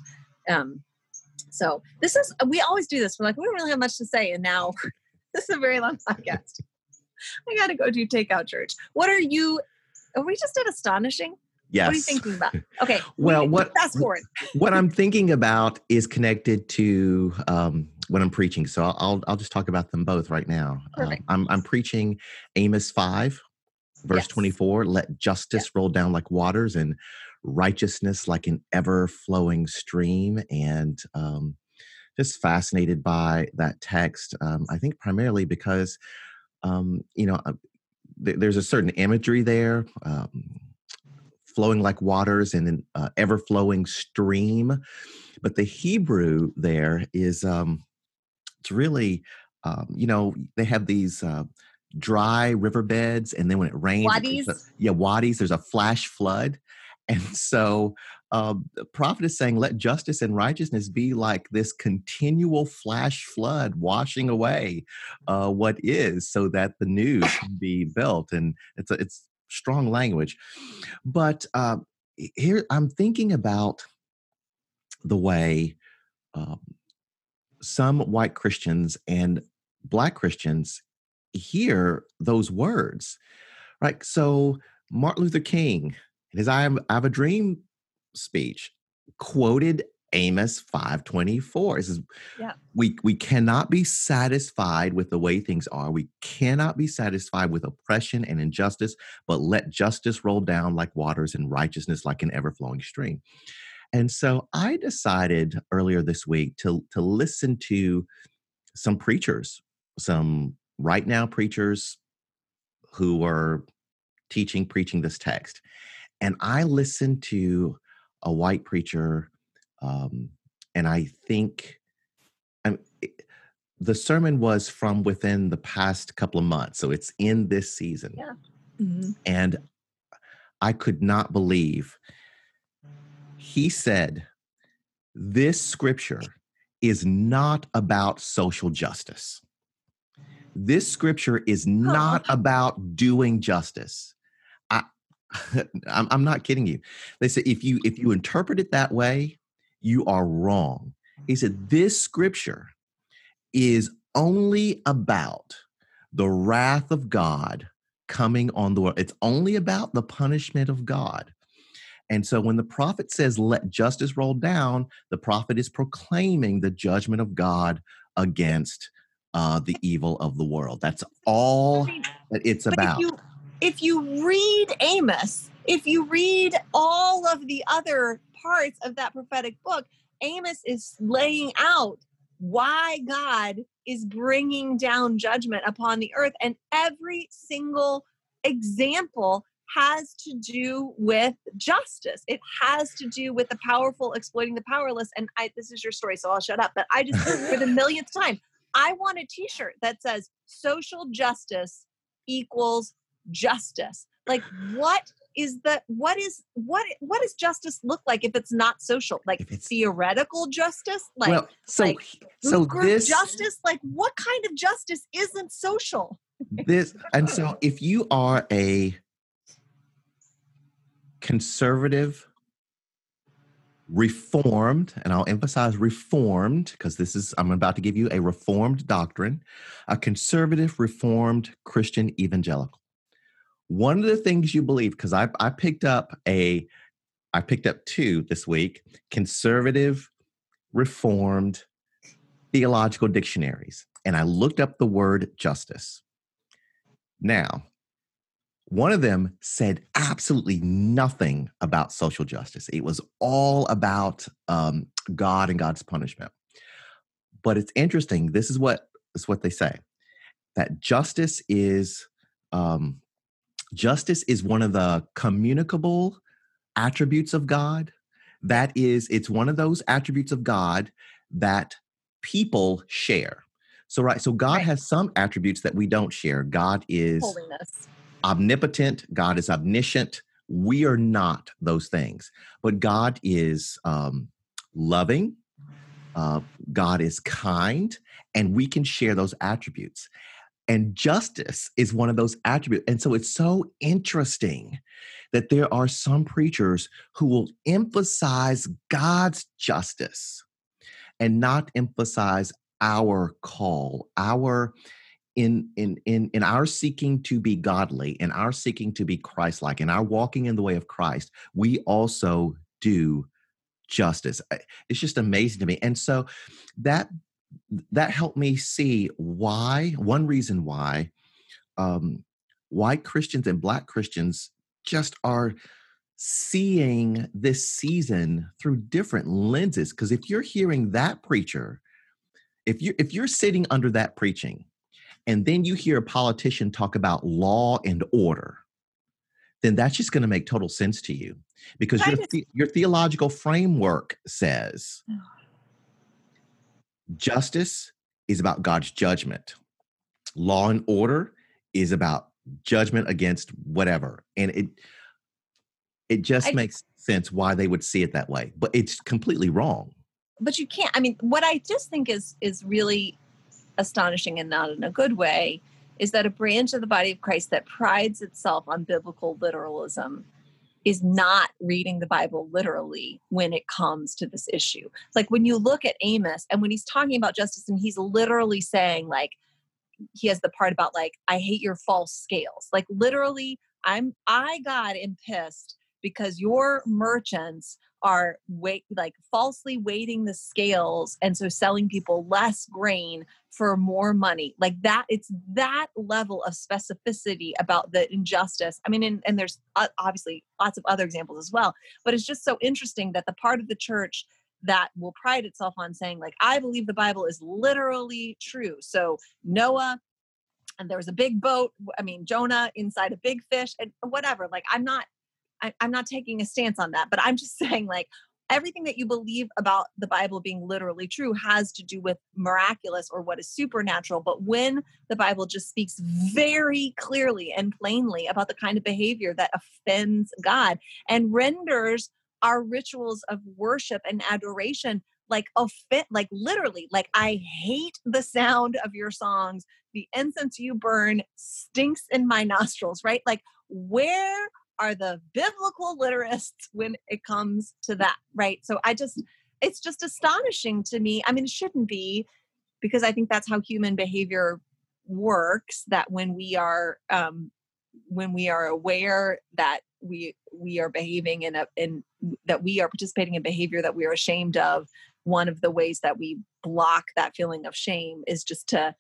Um, so this is we always do this. We're like we don't really have much to say, and now (laughs) this is a very long podcast. I got to go do takeout church. What are you? Are we just at astonishing? Yes. What are you thinking about? (laughs) Okay. well, what fast forward? what I'm thinking about is connected to um, when I'm preaching. So I'll I'll just talk about them both right now. Um, I'm I'm preaching Amos five, verse Yes. 24. Let justice roll down like waters and righteousness like an ever flowing stream. And um, just fascinated by that text. Um, I think primarily because um, you know uh, th- there's a certain imagery there. Um, flowing like waters and an uh, ever flowing stream but the hebrew there is um it's really um you know they have these uh dry riverbeds and then when it rains Wadis? a- yeah wadis there's a flash flood. (laughs) And so um, the prophet is saying let justice and righteousness be like this continual flash flood washing away uh, what is so that the new can be built. And it's a, it's strong language. But uh, here i'm thinking about the way um, some white christians and black christians hear those words right so martin luther king in his i, am, I have a dream speech quoted amos 524 it says Yeah. we we cannot be satisfied with the way things are. We cannot be satisfied with oppression and injustice but let justice roll down like waters and righteousness like an ever flowing stream and so i decided earlier this week to to listen to some preachers some right now preachers who are teaching preaching this text and i listened to a white preacher um, and i think I'm, the sermon was from within the past couple of months so it's in this season Yeah. Mhm. and I could not believe he said, This scripture is not about social justice. This scripture is not about doing justice. I, (laughs) I'm, I'm not kidding you. They said if you if you interpret it that way, you are wrong. He said this scripture is only about the wrath of God coming on the world. It's only about the punishment of God. And so when the prophet says, let justice roll down, the prophet is proclaiming the judgment of God against uh, the evil of the world. That's all that it's but about. if you if you read Amos, if you read all of the other parts of that prophetic book, Amos is laying out why God is bringing down judgment upon the earth, and every single example has to do with justice. It has to do with the powerful exploiting the powerless. And I, this is your story, so I'll shut up. But I just, for the (laughs) millionth time, I want a T-shirt that says "Social justice equals justice." Like, what is the what is what what does justice look like if it's not social? Like theoretical justice, like well, so like, so this justice. Like, what kind of justice isn't social? this and so if you are a conservative reformed and i'll emphasize reformed because this is i'm about to give you a reformed doctrine a conservative reformed christian evangelical one of the things you believe, because I, I picked up a, I picked up two this week conservative, reformed theological dictionaries, and I looked up the word justice. Now, one of them said absolutely nothing about social justice. It was all about um, God and God's punishment. But it's interesting. This is what is what they say that justice is um, justice is one of the communicable attributes of God. That is, it's one of those attributes of God that people share. So, right, so God right. has some attributes that we don't share. God is holiness omnipotent, God is omniscient. We are not those things, but God is um, loving, uh, God is kind, and we can share those attributes. And justice is one of those attributes. And so it's so interesting that there are some preachers who will emphasize God's justice and not emphasize our call, our in in in in our seeking to be godly in our seeking to be christ-like in our walking in the way of christ we also do justice. It's just amazing to me. And so that that helped me see why one reason why um why christians and black christians just are seeing this season through different lenses. Because if you're hearing that preacher if you if you're sitting under that preaching and then you hear a politician talk about law and order, then that's just going to make total sense to you because your, the, your theological framework says justice is about God's judgment, law and order is about judgment against whatever. And it, it just I, makes sense why they would see it that way, but it's completely wrong. But you can't. I mean, what I just think is is really astonishing and not in a good way is that a branch of the body of Christ that prides itself on biblical literalism is not reading the Bible literally when it comes to this issue. Like when you look at Amos and when he's talking about justice and he's literally saying like he has the part about like I hate your false scales. Like literally I'm I God am pissed because your merchants are wait like falsely weighting the scales and so selling people less grain for more money like that it's that level of specificity about the injustice i mean and, and there's uh, obviously lots of other examples as well but it's just so interesting that the part of the church that will pride itself on saying like i believe the bible is literally true. So noah and there was a big boat i mean jonah inside a big fish and whatever like i'm not I, I'm not taking a stance on that, but I'm just (laughs) saying, like, everything that you believe about the Bible being literally true has to do with miraculous or what is supernatural. But when the Bible just speaks very clearly and plainly about the kind of behavior that offends God and renders our rituals of worship and adoration like offend like literally like i hate the sound of your songs the incense you burn stinks in my (laughs) nostrils right like where are the biblical literists when it comes to that, right? So I just, it's just astonishing to me. I mean, it shouldn't be because I think that's how human behavior works. That when we are, um, when we are aware that we we are behaving in a in that we are participating in behavior that we are ashamed of, one of the ways that we block that feeling of shame is just to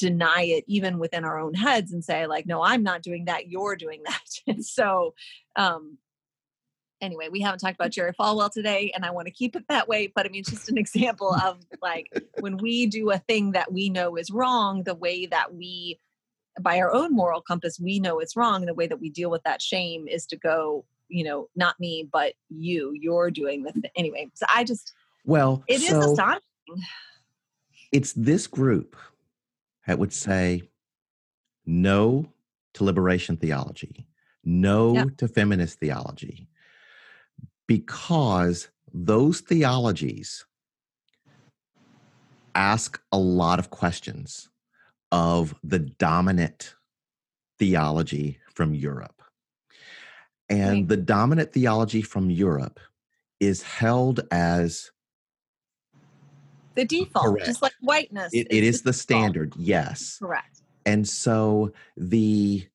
deny it even within our own heads and say like no i'm not doing that. You're doing (laughs) that. And so um anyway we haven't talked about jerry falwell today and i want to keep it that way but i mean it's just an example of like when we do a thing that we know is wrong the way that we by our own moral compass we know it's wrong the way that we deal with that shame is to go you know not me but you. You're doing the thing anyway so i just well it so is astonishing. It's this group that would say no to liberation theology, no yeah. to feminist theology, because those theologies ask a lot of questions of the dominant theology from Europe. And right. the dominant theology from Europe is held as the default, Correct. just like whiteness. it, it is, is the, the standard, yes. Correct. And so the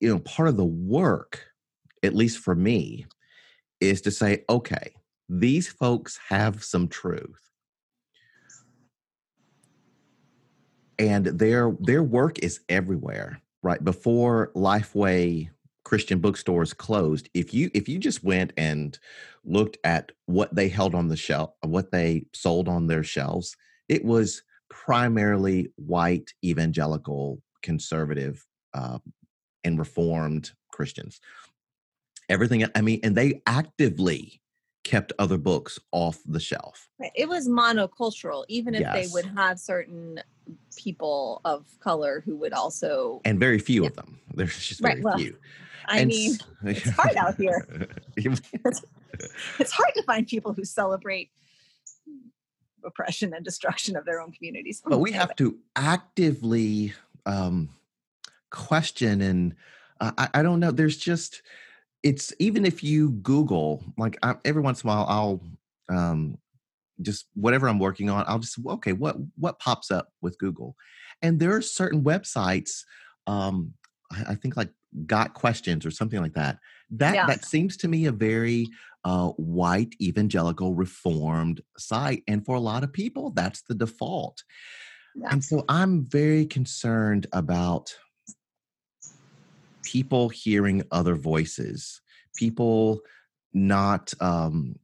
you know, part of the work, at least for me, is to say, okay, these folks have some truth. And their their work is everywhere, right? Before Lifeway Christian bookstores closed, if you if you just went and looked at what they held on the shelf, what they sold on their shelves, it was primarily white evangelical conservative uh, and reformed Christians. Everything, I mean, and they actively kept other books off the shelf. It was monocultural, even if yes. they would have certain people of color who would also. And very few yeah. of them. There's just very well, few. I and mean, (laughs) it's hard out here. (laughs) it's hard to find people who celebrate oppression and destruction of their own communities. But we have to actively um, question and uh, I, I, don't know. There's just it's even if you Google like I, every once in a while I'll um, just whatever I'm working on I'll just okay what what pops up with Google, and there are certain websites um, I, I think like got questions or something like that that yeah. that seems to me a very uh, white evangelical reformed site and for a lot of people that's the default yeah. and so i'm very concerned about people hearing other voices, people not um,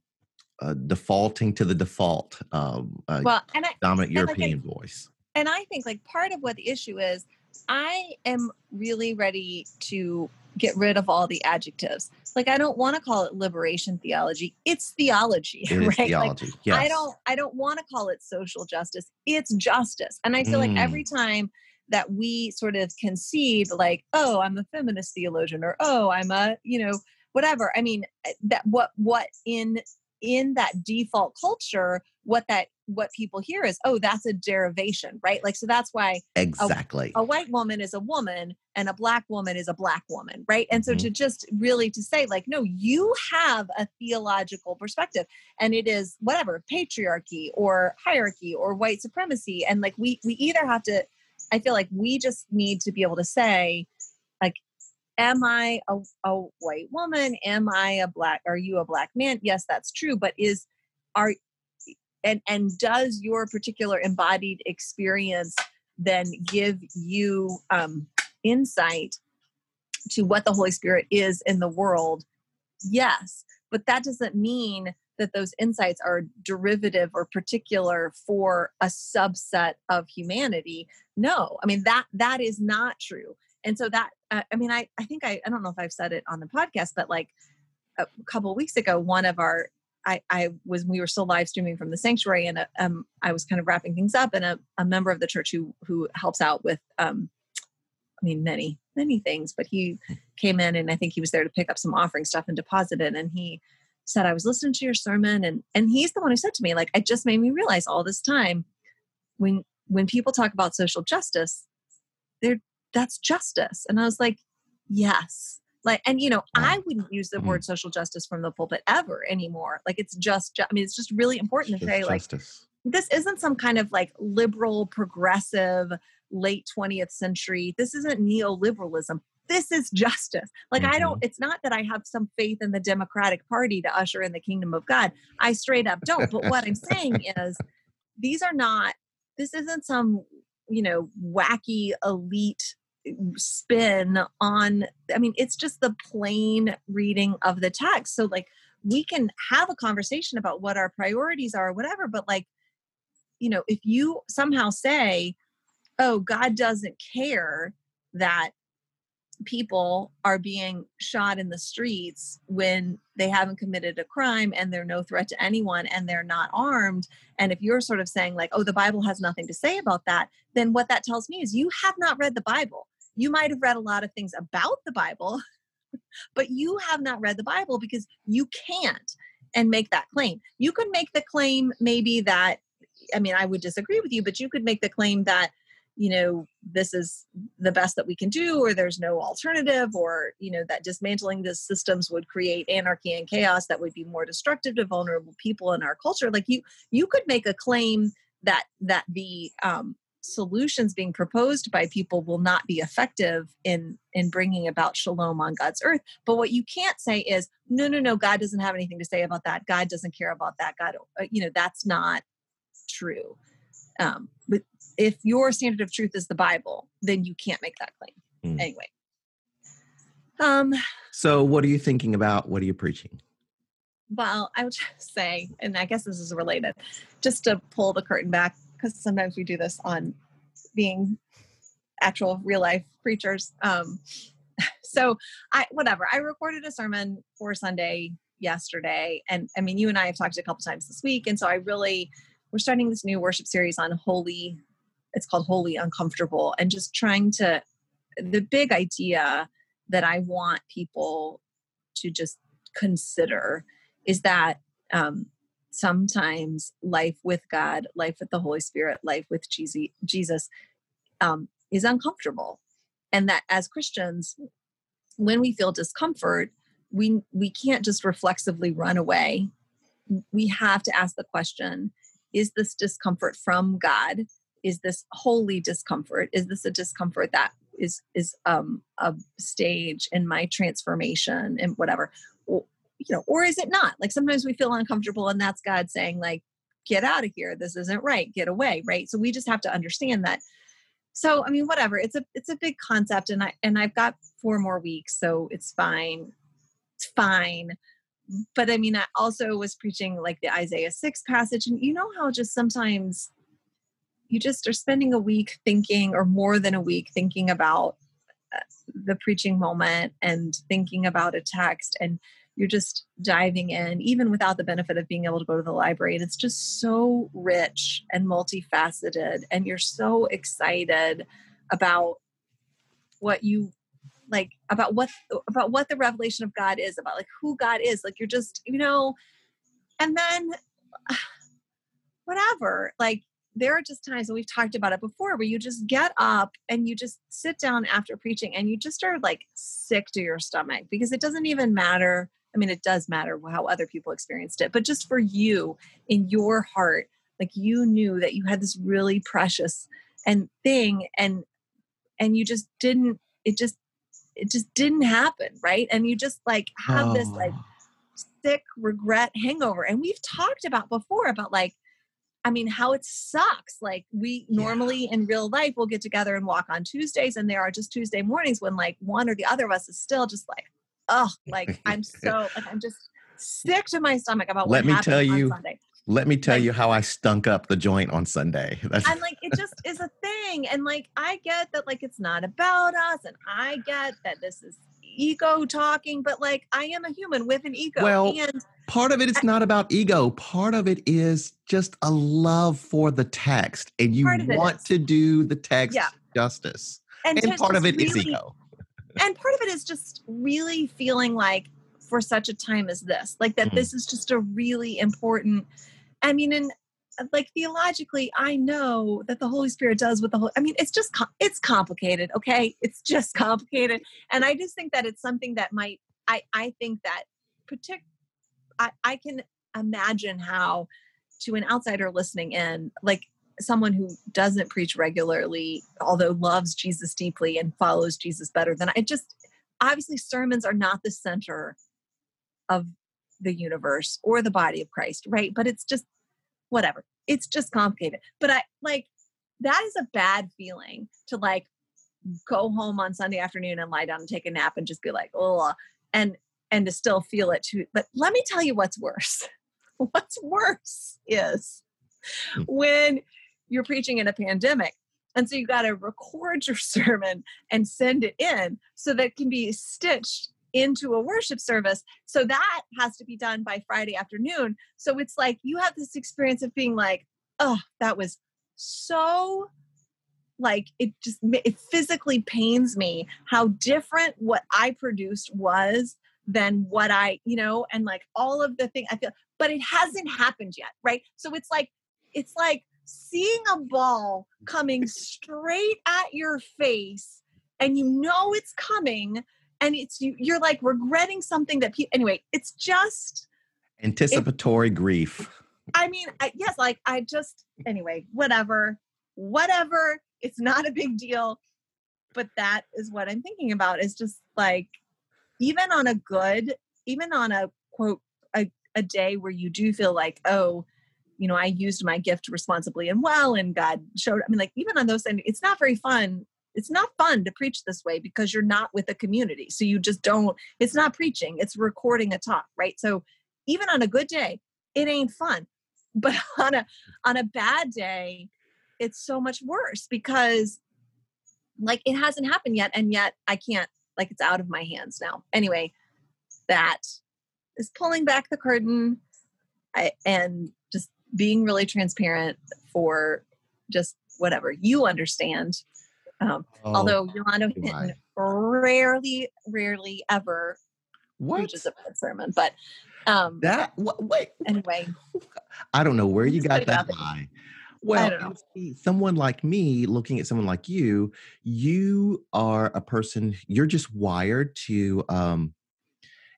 uh, defaulting to the default um, uh, well, and I, dominant and European think, voice. And I think like part of what the issue is, I am really ready to get rid of all the adjectives. Like I don't want to call it liberation theology. It's theology, (laughs) it right? theology. Like, yes. I don't I don't want to call it social justice. It's justice. And I feel mm. like every mm. time that we sort of concede like oh i'm a feminist theologian or oh i'm a you know whatever. I mean eh, that what what in in that default culture what that what people hear is oh that's a derivation right? Like so that's why exactly. a, a white woman is a woman and a black woman is a black woman right? And so mm-hmm. to just really to say like no you have a theological perspective and it is whatever patriarchy or hierarchy or white supremacy and like we we either have to I feel like we just need to be able to say, like, am I a, a white woman? Am I a black? Are you a black man? Yes, that's true. But is are and and does your particular embodied experience then give you um, insight to what the Holy Spirit is in the world? Yes, but that doesn't mean that those insights are derivative or particular for a subset of humanity no i mean that that is not true. And so that uh, i mean i i think I, I don't know if i've said it on the podcast but like a couple weeks ago one of our I, I was we were still live streaming from the sanctuary and uh, um, I was kind of wrapping things up and a, a member of the church who who helps out with um, I mean many many things but he came in and I think he was there to pick up some offering stuff and deposit it. And he said I was listening to your sermon and and he's the one who said to me like it just made me realize all this time when when people talk about social justice they're that's justice. And I was like yes. Like and you know I wouldn't use the mm-hmm. word social justice from the pulpit ever anymore. Like it's just ju- I mean it's just really important to say like this isn't some kind of like liberal progressive late 20th century this isn't neoliberalism this is justice. Like, mm-hmm. I don't, mm-hmm. it's not that I have some faith in the Democratic Party to usher in the kingdom of God. I straight up don't. But what I'm saying (laughs) is, these are not, this isn't some, you know, wacky elite spin on, I mean, it's just the plain reading of the text. So, like, we can have a conversation about what our priorities are or whatever, but like, you know, if you somehow say, oh, God doesn't care that people are being shot in the streets when they haven't committed a crime and they're no threat to anyone and they're not armed. And if you're sort of saying like oh the bible has nothing to say about that then what that tells me is you have not read the bible. You might have read a lot of things about the bible (laughs) but you have not read the bible because you can't and make that claim. You could make the claim maybe that i mean i would disagree with you but you could make the claim that you know this is the best that we can do or there's no alternative or you know that dismantling the systems would create anarchy and chaos that would be more destructive to vulnerable people in our culture. Like you you could make a claim that that the um, solutions being proposed by people will not be effective in in bringing about shalom on God's earth. But what you can't say is no no no God doesn't have anything to say about that. God doesn't care about that. God uh, you know that's not true. Um, but if your standard of truth is the Bible then you can't make that claim mm. anyway um so what are you thinking about what are you preaching well I would just say and I guess this is related just to pull the curtain back because sometimes we do this on being actual real life preachers. Um, (laughs) so I whatever. I recorded a sermon for Sunday yesterday, and I mean, you and I have talked a couple times this week, and so I really we're starting this new worship series on holy. It's called Holy Uncomfortable, and just trying to the big idea that I want people to just consider is that um, sometimes life with God, life with the Holy Spirit, life with Jesus um, is uncomfortable. And that as Christians, when we feel discomfort, we we can't just reflexively run away. We have to ask the question, is this discomfort from God? Is this holy discomfort? Is this a discomfort that is is um, a stage in my transformation and whatever? you know, or is it not? Like sometimes we feel uncomfortable and that's God saying, like, get out of here. This isn't right. Get away. Right. So we just have to understand that. So I mean, whatever. It's a it's a big concept and I and I've got four more weeks, so it's fine. It's fine. But I mean, I also was preaching like the Isaiah 6 passage, and you know how just sometimes you just are spending a week thinking, or more than a week thinking about uh, the preaching moment and thinking about a text and you're just diving in even without the benefit of being able to go to the library and it's just so rich and multifaceted and you're so excited about what you like about what about what the revelation of God is about like who God is like you're just you know and then (sighs) whatever like there are just times and we've talked about it before where you just get up and you just sit down after preaching and you just are like sick to your stomach because it doesn't even matter I mean, it does matter how other people experienced it, but just for you in your heart, like you knew that you had this really precious and thing and and you just didn't it just it just didn't happen right and you just like have oh. this like oh. sick regret hangover and we've talked about before about like I mean, how it sucks. Like we normally yeah. in real life will get together and walk on Tuesdays, and there are just Tuesday mornings when like one or the other of us is still just like, oh, like I'm (laughs) so like I'm just sick to my stomach about let me tell you Sunday. Let me tell you how I stunk up the joint on Sunday. (laughs) That's and like it just is a thing. And like I get that like it's not about us, and I get that this is ego talking, but like I am a human with an ego. Well, and part of it is I, not about ego. Part of it is just a love for the text, and you want to do the text yeah. justice. And, and part of it really, is ego and part of it is just really feeling like for such a time as this like that mm-hmm. this is just a really important i mean and like theologically i know that the holy spirit does with the whole i mean it's just it's complicated okay it's just (laughs) complicated and i just think that it's something that might i i think that partic- i i can imagine how to an outsider listening in like someone who doesn't preach regularly, although loves Jesus deeply and follows Jesus better than I just obviously sermons are not the center of the universe or the body of Christ, right? But it's just whatever. It's just complicated. But I like that is a bad feeling to like go home on Sunday afternoon and lie down and take a nap and just be like, oh, and and to still feel it too. But let me tell you what's worse. (laughs) what's worse is hmm. when you're preaching in a pandemic. And so you got to record your (laughs) sermon and send it in so that it can be stitched into a worship service. So that has to be done by Friday afternoon. So it's like you have this experience of being like, oh, that was so like it just it physically pains me how different what I produced was than what I, you know, and like all of the thing I feel, but it hasn't happened yet, right? So it's like it's like seeing a ball coming straight at your face and you know it's coming and it's you, you're like regretting something that people anyway it's just anticipatory it, grief i mean I, yes like i just anyway whatever whatever. It's not a big deal. But that is what I'm thinking about is just like, even on a good, even on a quote, a, a day where you do feel like, oh, you know, I used my gift responsibly and well, and God showed, I mean, like, even on those things, it's not very fun. It's not fun to preach this way because you're not with a community. So you just don't, it's not preaching, it's recording a talk, right? So even on a good day, it ain't fun. (laughs) But on a on a bad day, it's so much worse because like it hasn't happened yet and yet i can't like it's out of my hands now anyway that is pulling back the curtain I, and just being really transparent for just whatever you understand um, oh, although yolanda Hinton rarely rarely ever what? preaches a bad sermon but um that wait anyway i don't know where you got that lie well, someone like me looking at someone like you, you are a person, you're just wired to, um,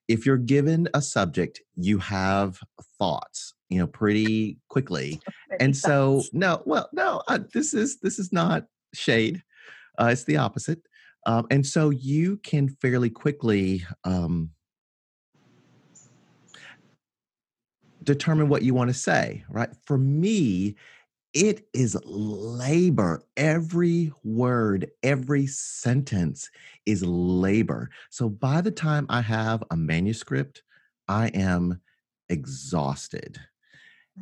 if you're given a subject, you have thoughts, you know, pretty quickly. (laughs) and so, no, well, no, uh, this is, this is not shade. Uh, it's the opposite. Um, and so you can fairly quickly, um, determine what you want to say, right? For me, it is labor. Every word, every sentence is labor. So by the time I have a manuscript, I am exhausted.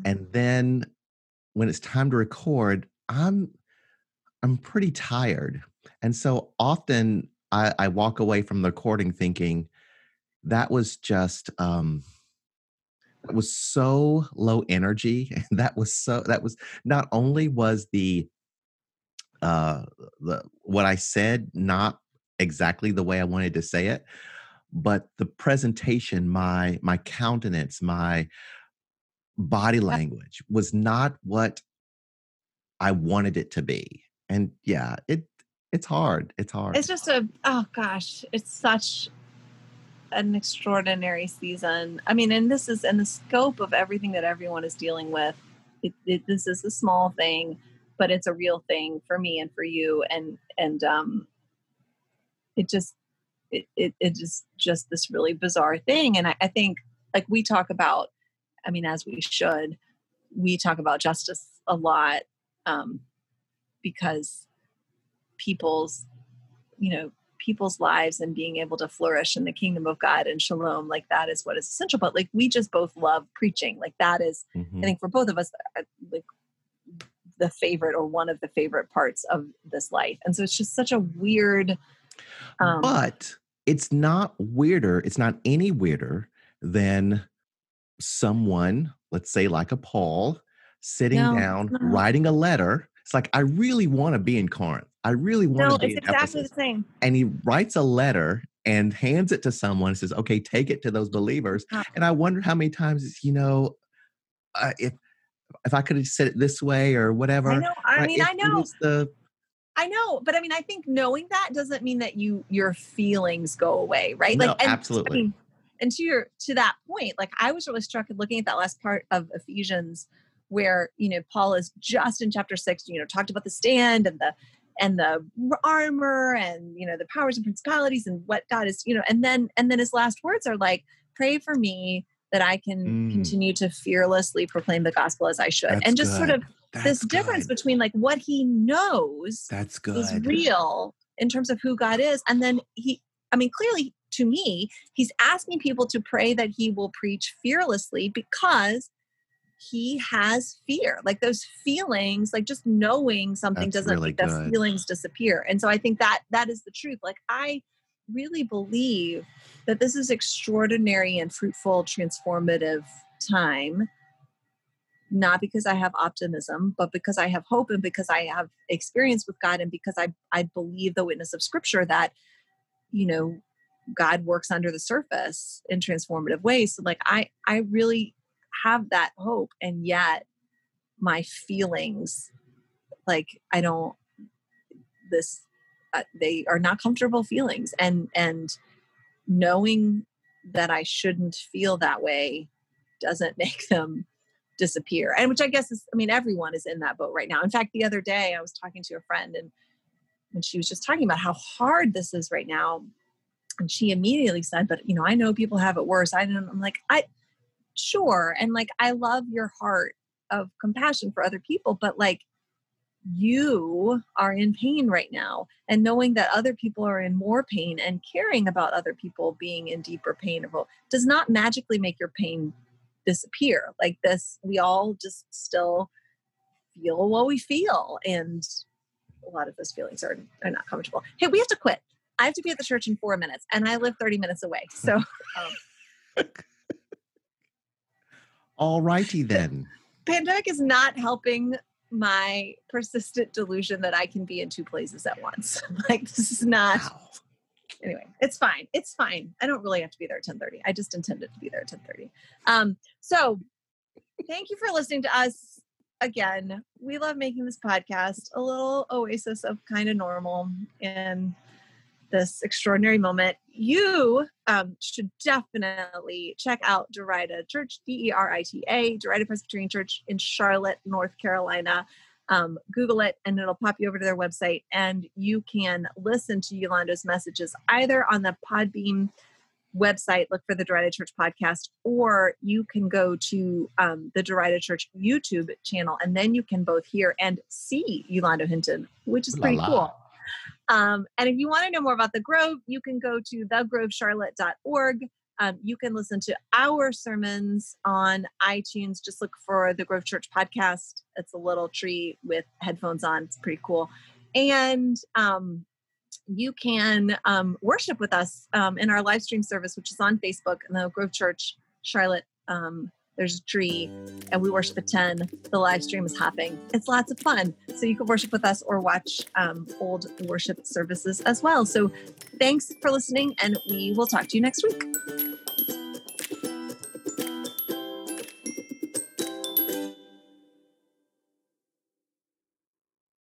And mm-hmm. then when it's time to record, I'm I'm pretty tired. And so often I, I walk away from the recording thinking that was just um was so low energy (laughs) that was so that was not only was the uh the what i said not exactly the way i wanted to say it but the presentation my my countenance my body language was not what i wanted it to be and yeah it it's hard it's hard it's just a oh gosh it's such an extraordinary season. I mean, and this is in the scope of everything that everyone is dealing with. It, it, this is a small thing, but it's a real thing for me and for you. And and um, it just it it, it is just this really bizarre thing. And I, I think like we talk about, I mean, as we should, we talk about justice a lot um, because people's you know people's lives and being able to flourish in the kingdom of God and shalom, like that is what is essential. But like we just both love preaching. Like that is, mm-hmm. I think for both of us, uh, like the favorite or one of the favorite parts of this life. And so it's just such a weird. Um, but it's not weirder. It's not any weirder than someone, let's say like a Paul, sitting no, down, no. writing a letter. It's like, I really want to be in Corinth. I really want no, to be it's exactly Ephesus. the same. And he writes a letter and hands it to someone and says, okay, take it to those believers. And I wonder how many times, you know, uh, if if I could have said it this way or whatever. I know. I right? mean, if I know. The, I know, but I mean, I think knowing that doesn't mean that you your feelings go away, right? No, like, and, absolutely. I mean, and to your to that point, like I was really struck at looking at that last part of Ephesians, where you know Paul is just in chapter six, you know, talked about the stand and the and the armor and you know the powers and principalities and what god is you know and then and then his last words are like pray for me that i can mm. continue to fearlessly proclaim the gospel as i should that's and just good. sort of that's this good. difference between like what he knows that's good is real in terms of who god is and then he i mean clearly to me he's asking people to pray that he will preach fearlessly because he has fear like those feelings like just knowing something That's doesn't really make those feelings disappear. And so i think that that is the truth. Like i really believe that this is extraordinary and fruitful transformative time not because i have optimism but because i have hope and because i have experience with god and because i i believe the witness of scripture that you know god works under the surface in transformative ways. So like i i really have that hope and yet my feelings like i don't this uh, they are not comfortable feelings and and knowing that i shouldn't feel that way doesn't (laughs) make them disappear and which i guess is i mean everyone is in that boat right now. In fact the other day i was talking to a friend and and she was just talking about how hard this is right now and she immediately said but you know i know people have it worse. I don't i'm like i sure and like i love your heart of compassion for other people but like you are in pain right now and knowing that other people are in more pain and caring about other people being in deeper pain does not magically make your pain disappear like this we all just still feel what we feel and a lot of those feelings are, are not comfortable. Hey we have to quit. I have to be at the church in four minutes and i live 30 minutes away so (laughs) (laughs) um, (laughs) all righty then pandemic is not helping my persistent delusion that I can be in two places at once. (laughs) like this is not wow. anyway, it's fine. It's fine. I don't really have to be there at 10:30. I just intended to be there at 10:30. Um, so thank you for listening to us again. We love making this podcast, a little oasis of kind of normal and this extraordinary moment, you um, should definitely check out Derita Church, D E R I T A, Derita Presbyterian Church in Charlotte, North Carolina. Um, Google it and it'll pop you over to their website, and you can listen to Yolanda's messages either on the Podbean website, look for the Derita Church podcast, or you can go to um, the Derita Church YouTube channel, and then you can both hear and see Yolanda Hinton, which is pretty la la. cool. Um, and if you want to know more about the Grove, you can go to thegrovecharlotte.org. Um, you can listen to our sermons on iTunes. Just look for the Grove Church podcast. It's a little tree with headphones on. It's pretty cool. And um, you can um, worship with us um, in our live stream service, which is on Facebook and the Grove Church Charlotte um, there's a tree, and we worship at 10. The live stream is hopping. It's lots of fun. So you can worship with us or watch um, old worship services as well. So thanks for listening, and we will talk to you next week.